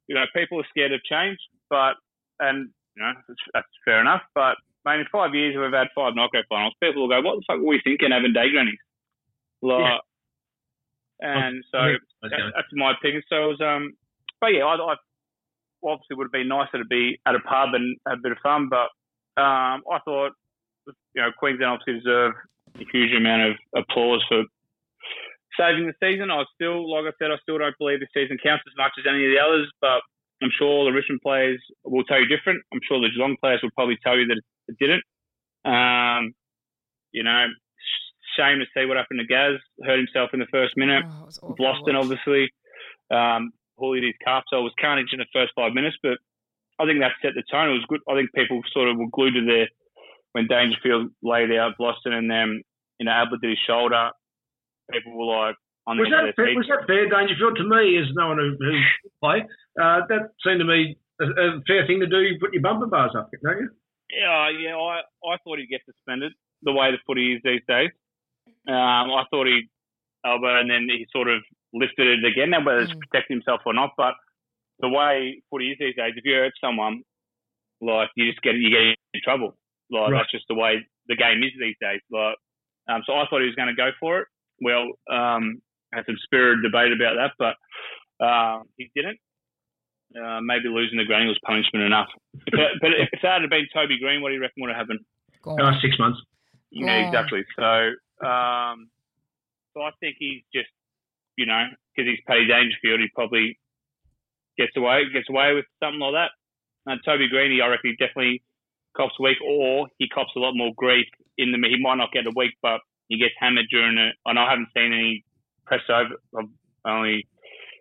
you know, people are scared of change, but and you know that's, that's fair enough. But man, in five years we've had five knockout finals. People will go, "What the fuck were we thinking having day grannies?" Like, and so that, that's my opinion. So it was, um, but yeah, I, I obviously would have been nicer to be at a pub and have a bit of fun, but um, I thought, you know, Queensland obviously deserve a huge amount of applause for saving the season. I still, like I said, I still don't believe the season counts as much as any of the others, but I'm sure the Richmond players will tell you different. I'm sure the Geelong players will probably tell you that it didn't. Um, you know, shame to see what happened to Gaz. Hurt himself in the first minute. Oh, it was awful to Vlastuin, obviously. Um, Houli did his calf, so it was carnage in the first five minutes, but I think that set the tone. It was good. I think people sort of were glued to their when Dangerfield laid out Vlastuin and then, you know, Ablett did his shoulder. People were like on the Was that, fair, was that fair, Dangerfield? To me, as no one who, who play, uh, that seemed to me a, a fair thing to do. You put your bumper bars up, don't you? Yeah, yeah. I, I thought he'd get suspended the way the footy is these days. Um, I thought he elbow and then he sort of lifted it again. Now whether it's Mm. protecting himself or not, but the way footy is these days, if you hurt someone, like you just get you get in trouble. Like Right. that's just the way the game is these days. Like, um, so I thought he was going to go for it. Well, um, had some spirited debate about that, but uh, he didn't. Uh, maybe losing the granny was punishment enough. If it, but if that had been Toby Greene, what do you reckon would have happened? Gone. Uh, six months. Yeah, Oh. exactly. So, um, so I think he's just, you know, because he's Paddy Dangerfield, he probably gets away gets away with something like that. And Toby Greeny, I reckon, he definitely cops a week, or he cops a lot more grief in the. He might not get a week, but he gets hammered during it. And I haven't seen any press over. I've only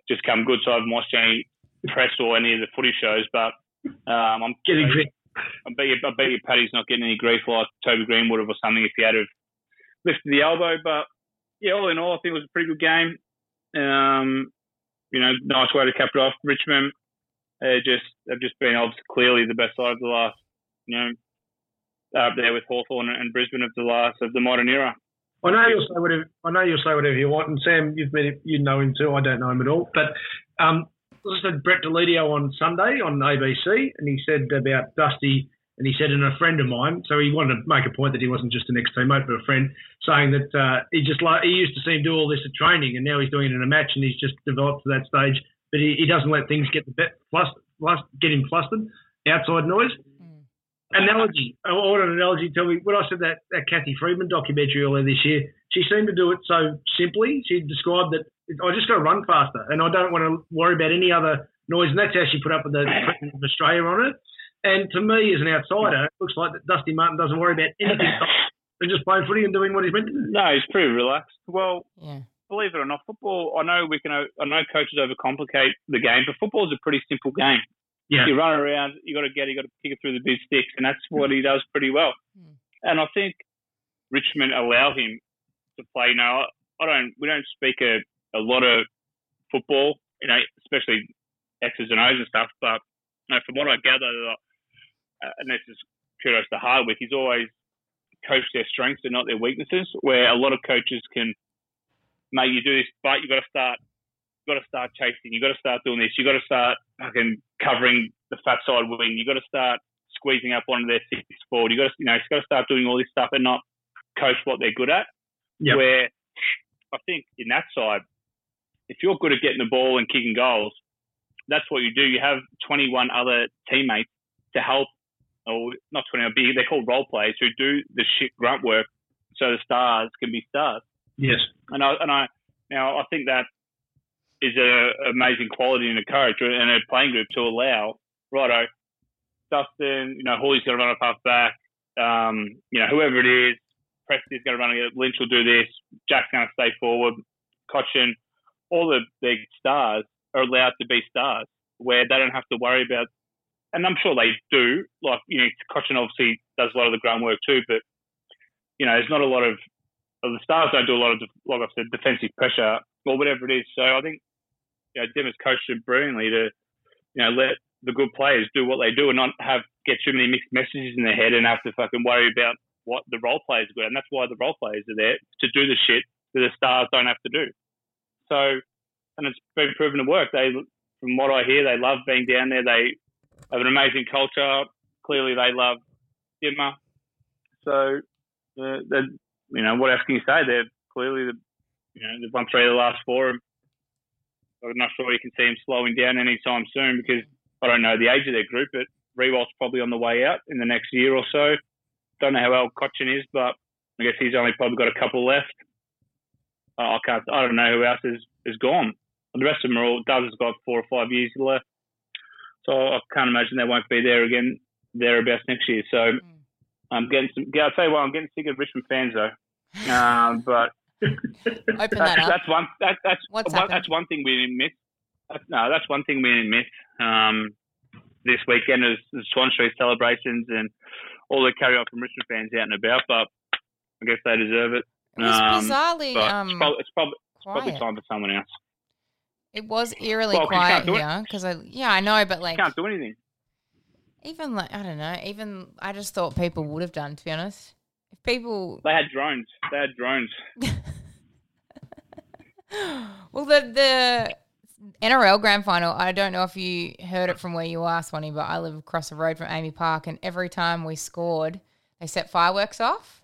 just come good, so I haven't watched any press or any of the footy shows. But um, I'm Getting fit. I bet you, I bet you Paddy's not getting any grief like Toby Greene would have or something if he had have lifted the elbow. But yeah, all in all, I think it was a pretty good game. Um, you know, nice way to cap it off. Richmond, uh, just they've just been obviously clearly the best side of the last, you know, up there with Hawthorn and Brisbane of the last of the modern era. I know you'll say whatever. I know you'll say whatever you want. And Sam, you've met him, you know him too. I don't know him at all. But um, I to Brett Deledio on Sunday on ABC, and he said about Dusty, and he said, and a friend of mine. So he wanted to make a point that he wasn't just an ex-teammate, but a friend, saying that uh, he just like he used to see him do all this at training, and now he's doing it in a match, and he's just developed to that stage. But he, he doesn't let things get the flust, get him flustered, outside noise. Analogy. Oh, I want an analogy. Tell me when I said that, that Cathy Freeman documentary earlier this year. She seemed to do it so simply. She described that I just got to run faster, and I don't want to worry about any other noise. And that's how she put up with the President of Australia on it. And to me, as an outsider, it looks like that Dusty Martin doesn't worry about anything than just playing footy and doing what he's meant to do. No, he's pretty relaxed. Well, Yeah. believe it or not, football. I know we can. I know coaches overcomplicate the game, but football is a pretty simple game. Yeah. You run around, you got to get, it, you got to kick it through the big sticks, and that's what he does pretty well. Mm. And I think Richmond allow him to play. Now, I don't. We don't speak a, a lot of football, you know, especially X's and O's and stuff. But you know, from what I gather, uh, and this is kudos to Hardwick, he's always coached their strengths and not their weaknesses. Where a lot of coaches can, make you do this, but you got to start you got to start chasing. You got to start doing this. You got to start fucking covering the fat side wing. You've got to start squeezing up onto their six forward. You got to, you know, you got to start doing all this stuff and not coach what they're good at. Yep. Where I think in that side, if you're good at getting the ball and kicking goals, that's what you do. You have 21 other teammates to help, or not 20, but they're called role players who do the shit grunt work so the stars can be stars. Yes. And I, and I now I think that is an amazing quality in a coach and a playing group to allow righto, Dustin, you know, Houli's going to run up half back, um, you know, whoever it is, Presty's going to run Lynch will do this, Jack's going to stay forward, Cotchin, all the big stars are allowed to be stars where they don't have to worry about, and I'm sure they do, like, you know, Cotchin obviously does a lot of the groundwork too, but, you know, there's not a lot of, well, the stars don't do a lot of, like I said, defensive pressure or whatever it is. So I think, you know, coached them brilliantly to, you know, let the good players do what they do and not have get too many mixed messages in their head and have to fucking worry about what the role players are and that's why the role players are there to do the shit that the stars don't have to do. So, and it's been proven to work. They, from what I hear, they love being down there. They have an amazing culture. Clearly, they love Dimma. So, uh, you know, what else can you say? They're clearly the, you know, they've won three of the last four. I'm not sure you can see them slowing down anytime soon because I don't know the age of their group, but Riewoldt's probably on the way out in the next year or so. Don't know how old Cotchin is, but I guess he's only probably got a couple left. Uh, I can't. I don't know who else is is gone. The rest of them are all. Doves has got four or five years left, so I can't imagine they won't be there again thereabouts next year. So I'm getting some. Yeah, I'll tell you what, I'm getting sick of Richmond fans though. Um, but Open that's, that up. that's one. That, that's What's one, happened? that's one thing we didn't miss. That's, no, that's one thing we didn't miss. Um, this weekend is the Swan Street celebrations and all the carry on from Richmond fans out and about. But I guess they deserve it. It was Um, bizarrely um, it's, prob- it's, prob- it's probably time for someone else. It was eerily Well, you quiet can't do it. here because I yeah I know, but like Can't do anything. even like I don't know, even I just thought people would have done. To be honest, if people They had drones. They had drones. well the the NRL grand final. I don't know if you heard it from where you are, Swanee, but I live across the road from AAMI Park, and every time we scored, they set fireworks off.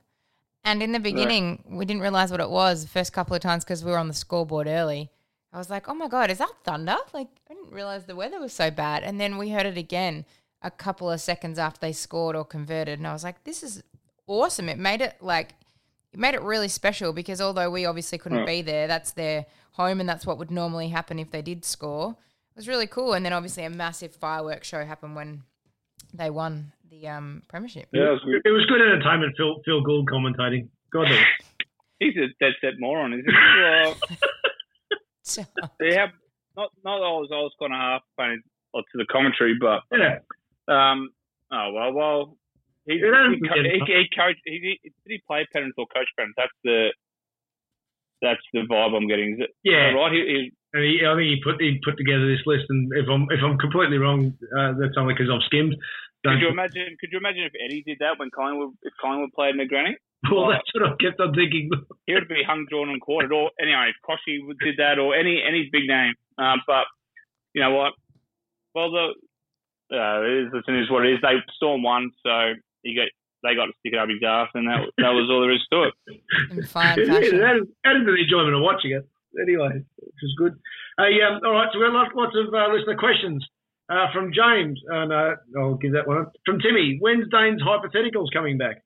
And in the beginning, we didn't realize what it was the first couple of times because we were on the scoreboard early. I was like, oh my God, is that thunder? Like, I didn't realize the weather was so bad. And then we heard it again a couple of seconds after they scored or converted. And I was like, this is awesome. It made it like, it made it really special because although we obviously couldn't Yeah. be there, that's their home and that's what would normally happen if they did score. It was really cool. And then obviously a massive fireworks show happened when they won the um, premiership. Yeah, it was good. It was good entertainment. Phil Phil Gould commentating. God, that He's a dead set moron, isn't he? Well, So, they have not not that I was I was kind of half paying to the commentary, but yeah. um, oh well, well. He, he, he, he coached. He, did he play Penrith or coach Penrith? That's the that's the vibe I'm getting. Is it? Yeah. Right. He, he, And he, I think he put he put together this list, and if I'm if I'm completely wrong, uh, that's only because I've skimmed. could you imagine? Could you imagine if Eddie did that when Collingwood if Collingwood played in the granny? Well, that's what I kept on thinking. He would be hung, drawn, and quartered. Or anyway, if Koshy did that, or any any big name. Um, but you know what? Well, the uh, it is, it is what it is. They storm one, so he got they got to stick it up his ass, and that that was all there is to it. in fine Yeah, fashion. that is, that is the enjoyment of watching it. Anyway, which is good. Hey, um, all right, so we've got lots, lots of uh, listener questions uh, from James, and uh, I'll give that one. From Timmy, when's Dane's hypotheticals coming back?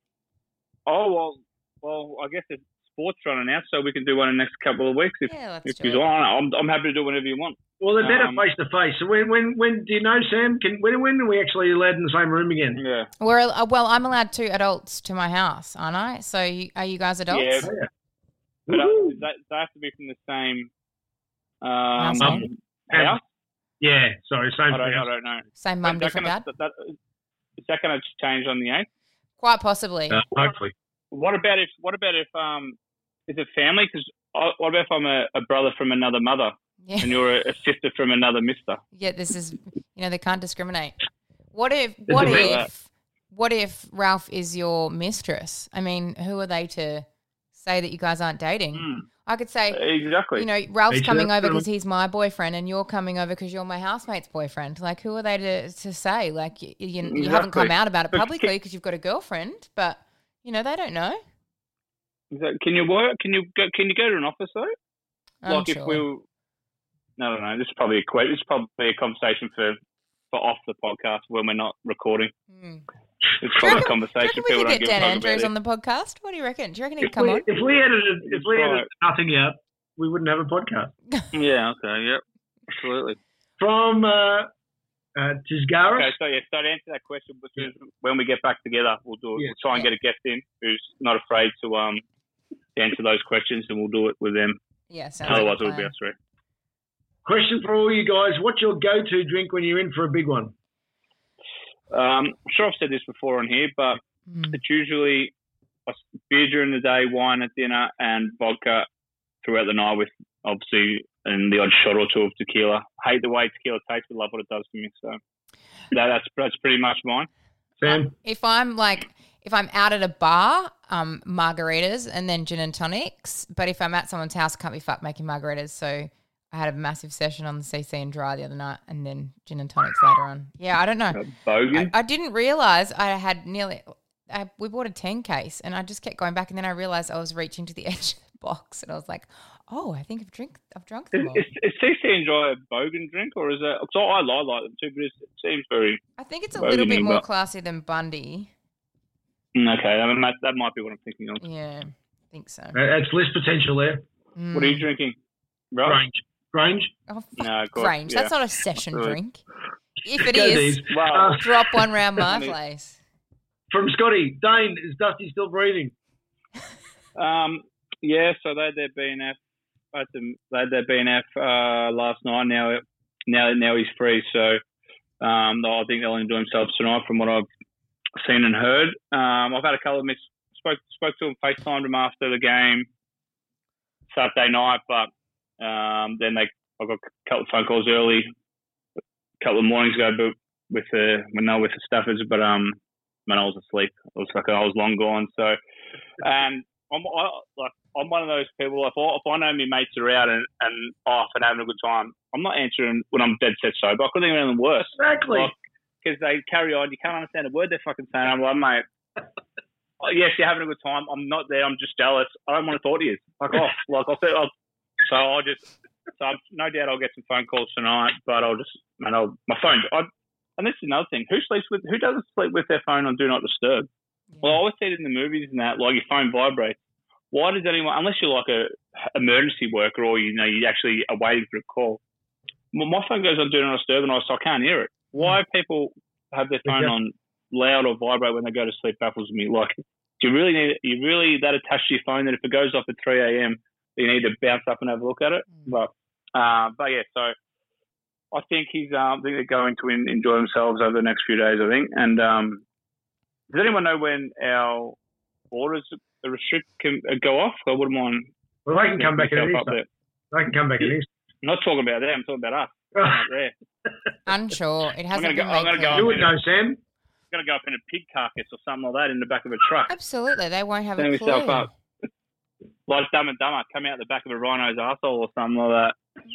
Oh well, well, I guess it's sports running out, so we can do one in the next couple of weeks if Yeah, let's if do you it. want. I'm I'm happy to do whatever you want. Well, they're better Um, face to face. So when, when, when do you know, Sam? Can when, when are we actually allowed in the same room again? Yeah. We're uh, well. I'm allowed two adults to my house, aren't I? So you, are you guys adults? Yeah. Oh, yeah. But uh, they, they have to be from the same um, Household? house. Yeah, sorry, same I don't, house. I don't know. Same mum, Is that different gonna- dad. That, is that going to change on the eighth? Quite possibly. Uh, hopefully. What about if? What about if? Um, is it family? Because what about if I'm a, a brother from another mother Yeah. and you're a, a sister from another mister? Yeah, this is you know they can't discriminate. What if what if like- what if Ralph is your mistress? I mean, who are they to say that you guys aren't dating? Hmm. I could say, Exactly. you know, Ralph's coming over because he's my boyfriend, and you're coming over because you're my housemate's boyfriend. Like, who are they to, to say? Like, you, you, you haven't come out about it publicly because you've got a girlfriend, but you know they don't know. Is that, can you work? Can you go? Can you go to an office though? I'm like sure. if we, were, no, no, no. This is probably a que- This is probably a conversation for for off the podcast when we're not recording. Hmm. It's Do you probably a reckon, do you conversation reckon we could get Dan Andrews on the podcast? What do you reckon? Do you reckon he'd If come we, on? if we edited if we Right. edited nothing out, we wouldn't have a podcast. Yeah. Okay. Yep. Absolutely. From uh, uh, Tisgaris. Okay. So yeah. So to answer that question, as soon when we get back together, we'll do it. Yeah. We'll try and get a guest in who's not afraid to um to answer those questions, and we'll do it with them. Yeah, sounds like Otherwise, it'll be plan. us three. Question for all you guys: What's your go-to drink when you're in for a big one? Um, I'm sure I've said this before on here, but Mm. it's usually a beer during the day, wine at dinner, and vodka throughout the night with obviously and the odd shot or two of tequila. hate the way tequila tastes, but love what it does to me. So that, that's that's pretty much mine. Sam. If I'm like, if I'm out at a bar, um, margaritas and then gin and tonics. But if I'm at someone's house, I can't be fucked making margaritas. So I had a massive session on the CC and dry the other night, and then gin and tonics later on. Yeah, I don't know. Bogan. I, I didn't realize I had nearly. I, we bought a ten case, and I just kept going back, and then I realized I was reaching to the edge of the box, and I was like, "Oh, I think I've drink. I've drunk Is, them all." is, is CC Enjoy a bogan drink, or is it? So I, I like them too, but it seems very. I think it's a little bit more but- classy than Bundy. Mm, Okay, I mean, that, that might be what I'm thinking of. Yeah, I think so. Uh, That's less potential there. What are you drinking? Right? Grange. Grange. Oh, fuck No, of course, Grange. That's not a session Right. drink. If it Go, is, Dees. Uh, drop one round my place. from Scotty, Dane, is Dusty still breathing? Um, yeah, so they had their BNF. At the, they had their BNF uh, last night. Now, now, now he's free. So um, I think they'll enjoy themselves tonight, from what I've seen and heard. Um, I've had a couple of miss. Spoke spoke to him, FaceTimed him after the game Saturday night, but um, then they I got a couple of phone calls early, a couple of mornings ago, but with the when they were with the Staffords, but um, when I was asleep, it was like I was long gone. So, and I'm I, like I'm one of those people. If I, if I know my mates are out and, and off and having a good time, I'm not answering when I'm dead set sober. But I couldn't think of anything worse. Exactly. Because they carry on, you can't understand a word they're fucking saying. I'm like, mate, oh, yes, you're having a good time. I'm not there. I'm just jealous. I don't want to talk to you. Fuck off. Oh, like I'll say, I'll, so I'll just, so I'm, no doubt I'll get some phone calls tonight. But I'll just, man, I'll, my phone. I, and this is another thing. Who sleeps with? Who doesn't sleep with their phone on do not disturb? Well, I always see it in the movies and that, like your phone vibrates. Why does anyone, unless you're like a emergency worker or you know you actually are waiting for a call? Well, my phone goes on do not disturb and I so I can't hear it. Why people have their phone Yeah. on loud or vibrate when they go to sleep baffles me. Like, do you really need you really that attached to your phone that if it goes off at 3 a.m. you need to bounce up and have a look at it? But uh, but yeah, so I think he's um, I think they're going to en- enjoy themselves over the next few days. I think. And um, does anyone know when our borders the restrict can uh, go off? I wouldn't mind. Well, they can come back in up Easter. They can come back in Easter. I'm not talking about them. I'm talking about us. Out. Unsure. It hasn't gonna go- been I'm made gonna go clear. You would know, Sam. I'm gonna go up in a pig carcass or something like that in the back of a truck. Absolutely, they won't have Stand a clue. myself up. Like Dumb and Dumber, come out the back of a rhino's asshole or something like that.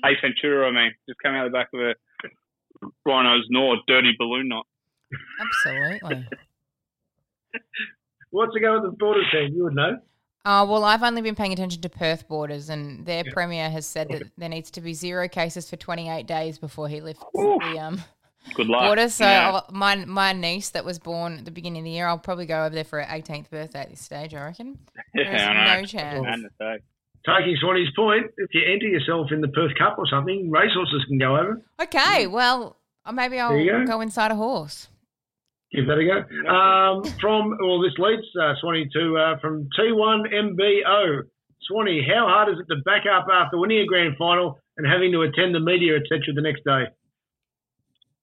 Ace Ventura, I mean, just come out the back of a rhino's gnaw, dirty balloon knot. Absolutely. What's the go with the border team? You would know. Uh, well, I've only been paying attention to Perth borders, and their premier has said that there needs to be zero cases for 28 days before he lifts the um, Good luck. borders. So Yeah. I'll, my my niece that was born at the beginning of the year, I'll probably go over there for her 18th birthday at this stage. I reckon. Yeah, There's I no chance. Man to say. Taking Swanee's point, if you enter yourself in the Perth Cup or something, racehorses can go over. Okay, well, uh, maybe I'll go. go inside a horse. Give that a go. Um, from well, this leads uh, Swanee to uh, from T1 MBO. Swanee, how hard is it to back up after winning a grand final and having to attend the media, etc., the next day?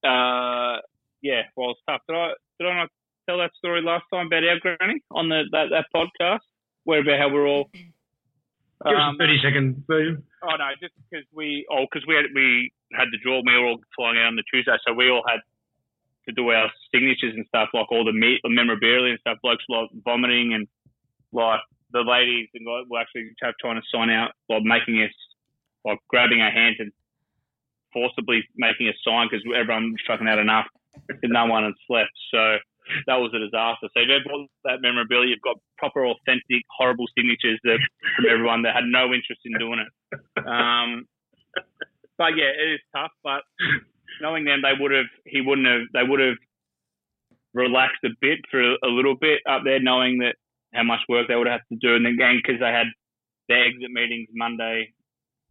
Uh, yeah, well, it's tough. Did I did I not tell that story last time about our granny on the that, that podcast? Where about how we're all. Give us Um, a thirty second version. Oh no, just because we oh because we had we had the draw, we were all flying out on the Tuesday, so we all had to do our signatures and stuff, like all the me- the memorabilia and stuff. Blokes like vomiting and like the ladies and guys were actually try- trying to sign out, like making us like grabbing our hands and forcibly making us sign because everyone was fucking had enough. That no one had slept, so that was a disaster. So if you bought that memorabilia, you've got proper, authentic, horrible signatures that from everyone that had no interest in doing it. Um, but yeah, it is tough. But knowing them, they would have, he wouldn't have, they would have relaxed a bit for a little bit up there, knowing that how much work they would have to do, and then because they had their exit meetings Monday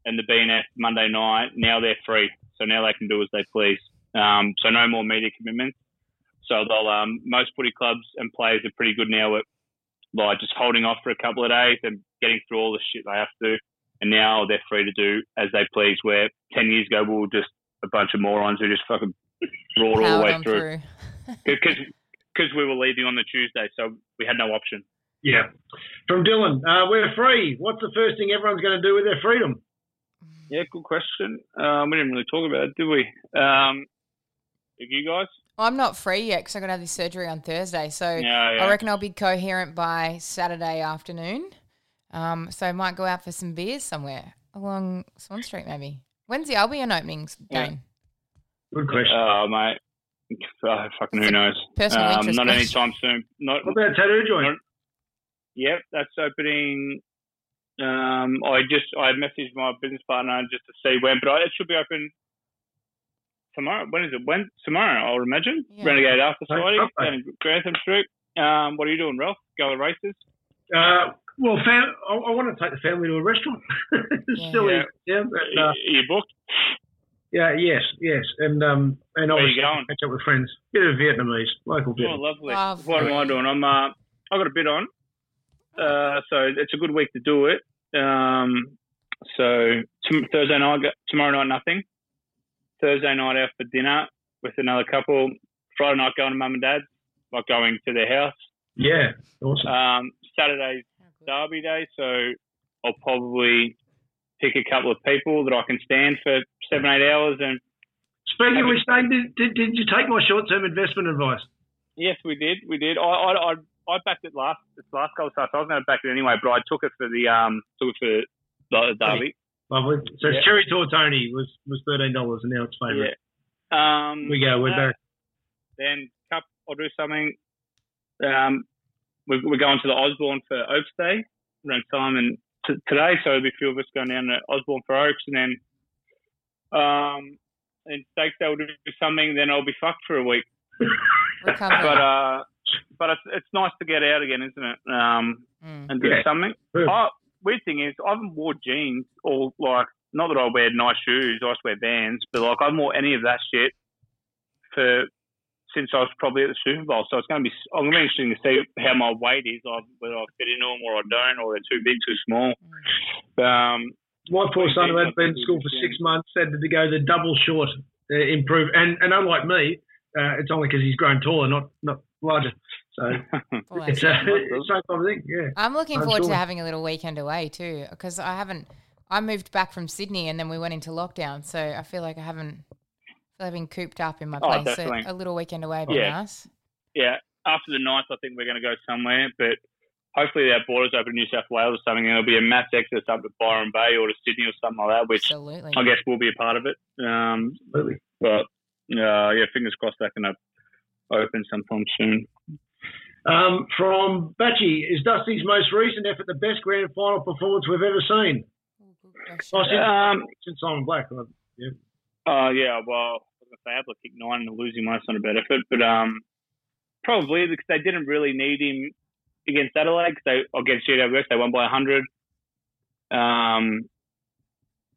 and the BNF Monday night. Now they're free, so now they can do as they please. Um, so no more media commitments. So they'll um, most footy clubs and players are pretty good now at like just holding off for a couple of days and getting through all the shit they have to. And now they're free to do as they please. Where ten years ago we were just a bunch of morons who just fucking roared all the way through because because we were leaving on the Tuesday, so we had no option. Yeah. From Dylan, uh, we're free. What's the first thing everyone's going to do with their freedom? Yeah, good question. Um, we didn't really talk about it, did we? Um, if you guys, I'm not free yet because I got to have this surgery on Thursday. So Yeah, yeah. I reckon I'll be coherent by Saturday afternoon. Um, so I might go out for some beers somewhere along Swan Street, maybe. When's the Albion openings, Yeah. Good question. Oh, mate. Oh, fucking who knows? Personal um, interest Not question. anytime soon. Not. What about tattoo joint? not- Yep, that's opening. Um, I just I messaged my business partner just to see when, but I, it should be open tomorrow. When is it? When tomorrow? I'll imagine. Yeah. Renegade After Right, Society down in Grantham Street. Um, what are you doing, Ralph? Go to races? Uh, well, fam- I, I want to take the family to a restaurant. Yeah. Silly, Yeah. yeah. but, uh, Are you booked? yeah, yes, yes, and um, and Where obviously you going? catch up with friends. Bit of Vietnamese, local Oh, lovely. Lovely. What am I doing? I'm uh, I got a bit on, uh, so it's a good week to do it. Um, so t- Thursday night, go- tomorrow night, nothing. Thursday night out for dinner with another couple. Friday night going to mum and dad's, like going to their house. Yeah, awesome. Um, Saturday's Derby day, so I'll probably pick a couple of people that I can stand for seven, eight hours and Speaking of which, did, did, did you take my short-term investment advice? Yes, we did. We did. I I I, I backed it last this last goal. So I was going to back it anyway, but I took it for the um took it for the derby. Lovely. So Yeah. Cherry Tortoni was was thirteen dollars, and now it's favourite. Yeah. Um. We go. We're uh, back. Then cup. I'll do something. Um. We're, we're going to the Osborne for Oaks Day around Simon t- today, so there'll be a few of us going down to Osborne for Oaks, and then um. And Stakes Day will do something. Then I'll be fucked for a week. But uh. But it's, it's nice to get out again, isn't it? Um, Mm. and do Yeah. something. Good. Oh, weird thing is, I haven't wore jeans or like not that I wear nice shoes. I just wear Vans, but like I haven't wore any of that shit for since I was probably at the Super Bowl. So it's going to be I'm going to be interesting to see how my weight is, like whether I fit into them or I don't, or they're too big, too small. Um, My poor son, who yeah, hadn't been to school for six months, had to go the double short, uh, improve. And and unlike me, uh, it's only because he's grown taller, not not larger. So Well, it's a it's the same kind of thing. Yeah. I'm looking I'm forward sure. to having a little weekend away too, because I haven't. I moved back from Sydney and then we went into lockdown, so I feel like I haven't. I feel I've been cooped up in my Oh, place. So definitely. a little weekend away would be Yeah. nice. yeah, after the ninth, I think we're going to go somewhere, but. Hopefully, our borders open in New South Wales or something, and there'll be a mass exodus up to Byron Bay or to Sydney or something like that, which Absolutely. I guess we'll be a part of it. Um, Absolutely. But uh, yeah, fingers crossed that can op- open sometime soon. Um, from Batchy, is Dusty's most recent effort the best grand final performance we've ever seen? Oh, since, Um, since Simon Black. Yeah. uh, yeah, well, I was going to say able to kick nine and losing one, it's not a effort, but um, probably because they didn't really need him against Adelaide. 'cause they against GWS, they won by hundred. Um,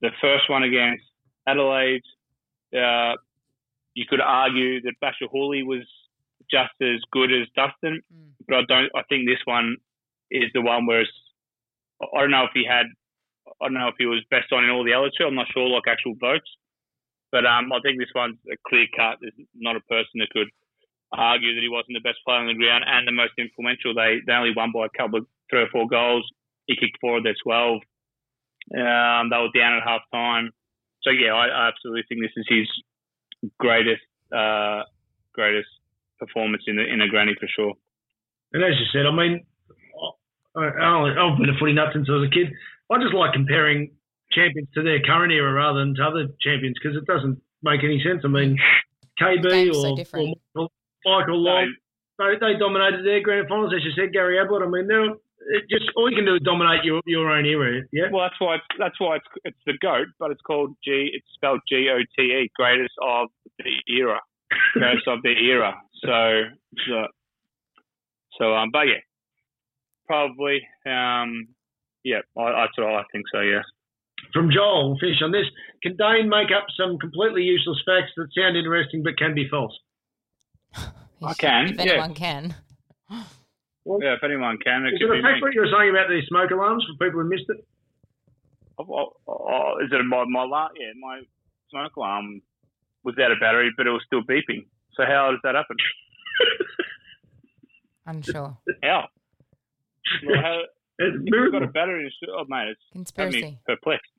the first one against Adelaide, uh, you could argue that Bachar Houli was just as good as Dustin, Mm. but I don't. I think this one is the one where it's, I don't know if he had. I don't know if he was best on in all the other two. I'm not sure, like actual votes. But um, I think this one's a clear cut. There's not a person that could argue that he wasn't the best player on the ground and the most influential. They they only won by a couple of three or four goals. He kicked four of their twelve. Um, they were down at half time. So yeah, I, I absolutely think this is his greatest uh, greatest performance in the in a granny for sure. And as you said, I mean, I, I've been a footy nut since I was a kid. I just like comparing champions to their current era rather than to other champions because it doesn't make any sense. I mean, KB Game's so or, different. or Michael Long, they, they dominated their grand finals, as you said, Gary Ablett. I mean, they're it just all you can do is dominate your, your own era. Yeah. Well, that's why it's, that's why it's it's the goat, but it's called G. It's spelled G O T E, greatest of the era, greatest of the era. So, so, so um, but yeah, probably, um, yeah, I, that's what I think. So yeah. From Joel, we'll finish on this. Can Dane make up some completely useless facts that sound interesting but can be false? I can, If yeah. anyone can. Yeah, if anyone can, it Is could it a fact what you were saying about the smoke alarms for people who missed it? Oh, oh, oh, is it my my la- yeah my smoke alarm was out of battery, but it was still beeping. So how does that happen? Unsure. How? Well, how It's a if you've got a battery, in the- oh mate, it's got me Conspiracy. perplexed.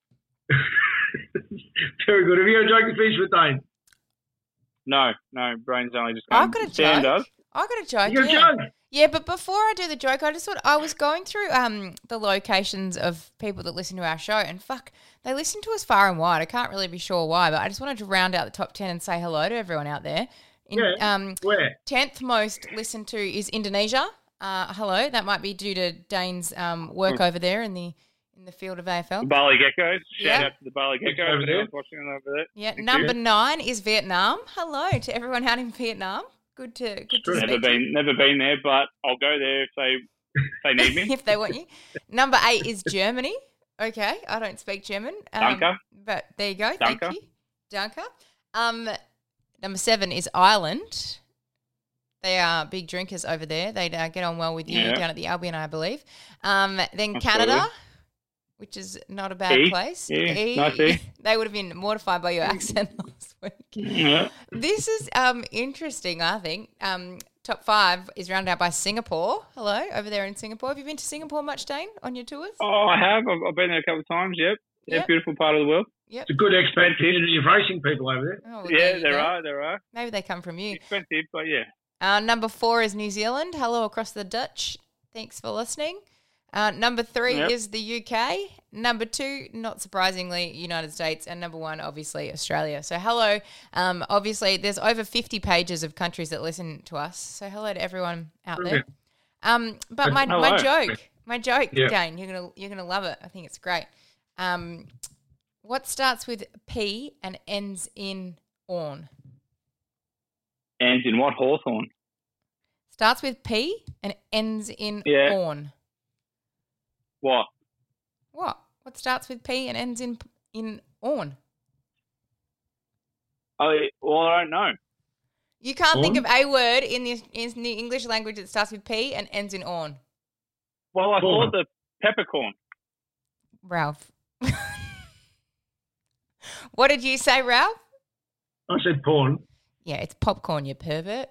Very good. Have you got a joke to finish with, Dane? No, no, brain's only just I've going. got a Sam joke. does. I got a joke. You got a yeah. joke? Yeah, but before I do the joke, I just thought I was going through um the locations of people that listen to our show, and fuck, they listen to us far and wide. I can't really be sure why, but I just wanted to round out the top ten and say hello to everyone out there. In, Yeah. Um, Where? tenth most listened to is Indonesia. Uh, hello, that might be due to Dane's um, work over there in the in the field of AFL. Bali Geckos. Shout Yeah. out to the Bali Over Geckos. there. Everyone's over there. Yeah, Thank number you. nine is Vietnam. Hello to everyone out in Vietnam. Good to good to Never speak you. been, never been there, but I'll go there if they if they need me. if they want you. Number eight is Germany. Okay, I don't speak German. Um, Danke. But there you go. Thank you. Danke. Um, number seven is Ireland. They are big drinkers over there. They uh, get on well with you Yeah. down at the Albion, I believe. Um, then Absolutely. Canada, which is not a bad E. place. Yeah, E. nice E. They would have been mortified by your accent last week. Yeah. This is um, interesting, I think. Um, top five is rounded out by Singapore. Hello, over there in Singapore. Have you been to Singapore much, Dane, on your tours? Oh, I have. I've, I've been there a couple of times. Yep. Yeah, Yep. beautiful part of the world. Yep. It's a good expat community of racing people over there. Oh, well, yeah, you there go. are. There are. Maybe they come from you. Expensive, but yeah. Uh, number four is New Zealand. Hello across the Dutch. Thanks for listening. Uh, number three Yep. is the UK. Number two, not surprisingly, United States. And number one, obviously, Australia. So, hello. Um, obviously, there's over 50 pages of countries that listen to us. So, hello to everyone out there. Um, but my, Hello. my joke, my joke, Yeah. Dane, you're gonna you're gonna love it. I think it's great. Um, what starts with P and ends in orn? Ends in what Hawthorn? Starts with P and ends in Yeah. orn. What? What? What starts with P and ends in in orn? Oh, well, I don't know. You can't think of a word in the in the English language that starts with P and ends in orn. Well, I Corn. thought the peppercorn. Ralph. what did you say, Ralph? I said porn. Yeah, it's popcorn, you pervert.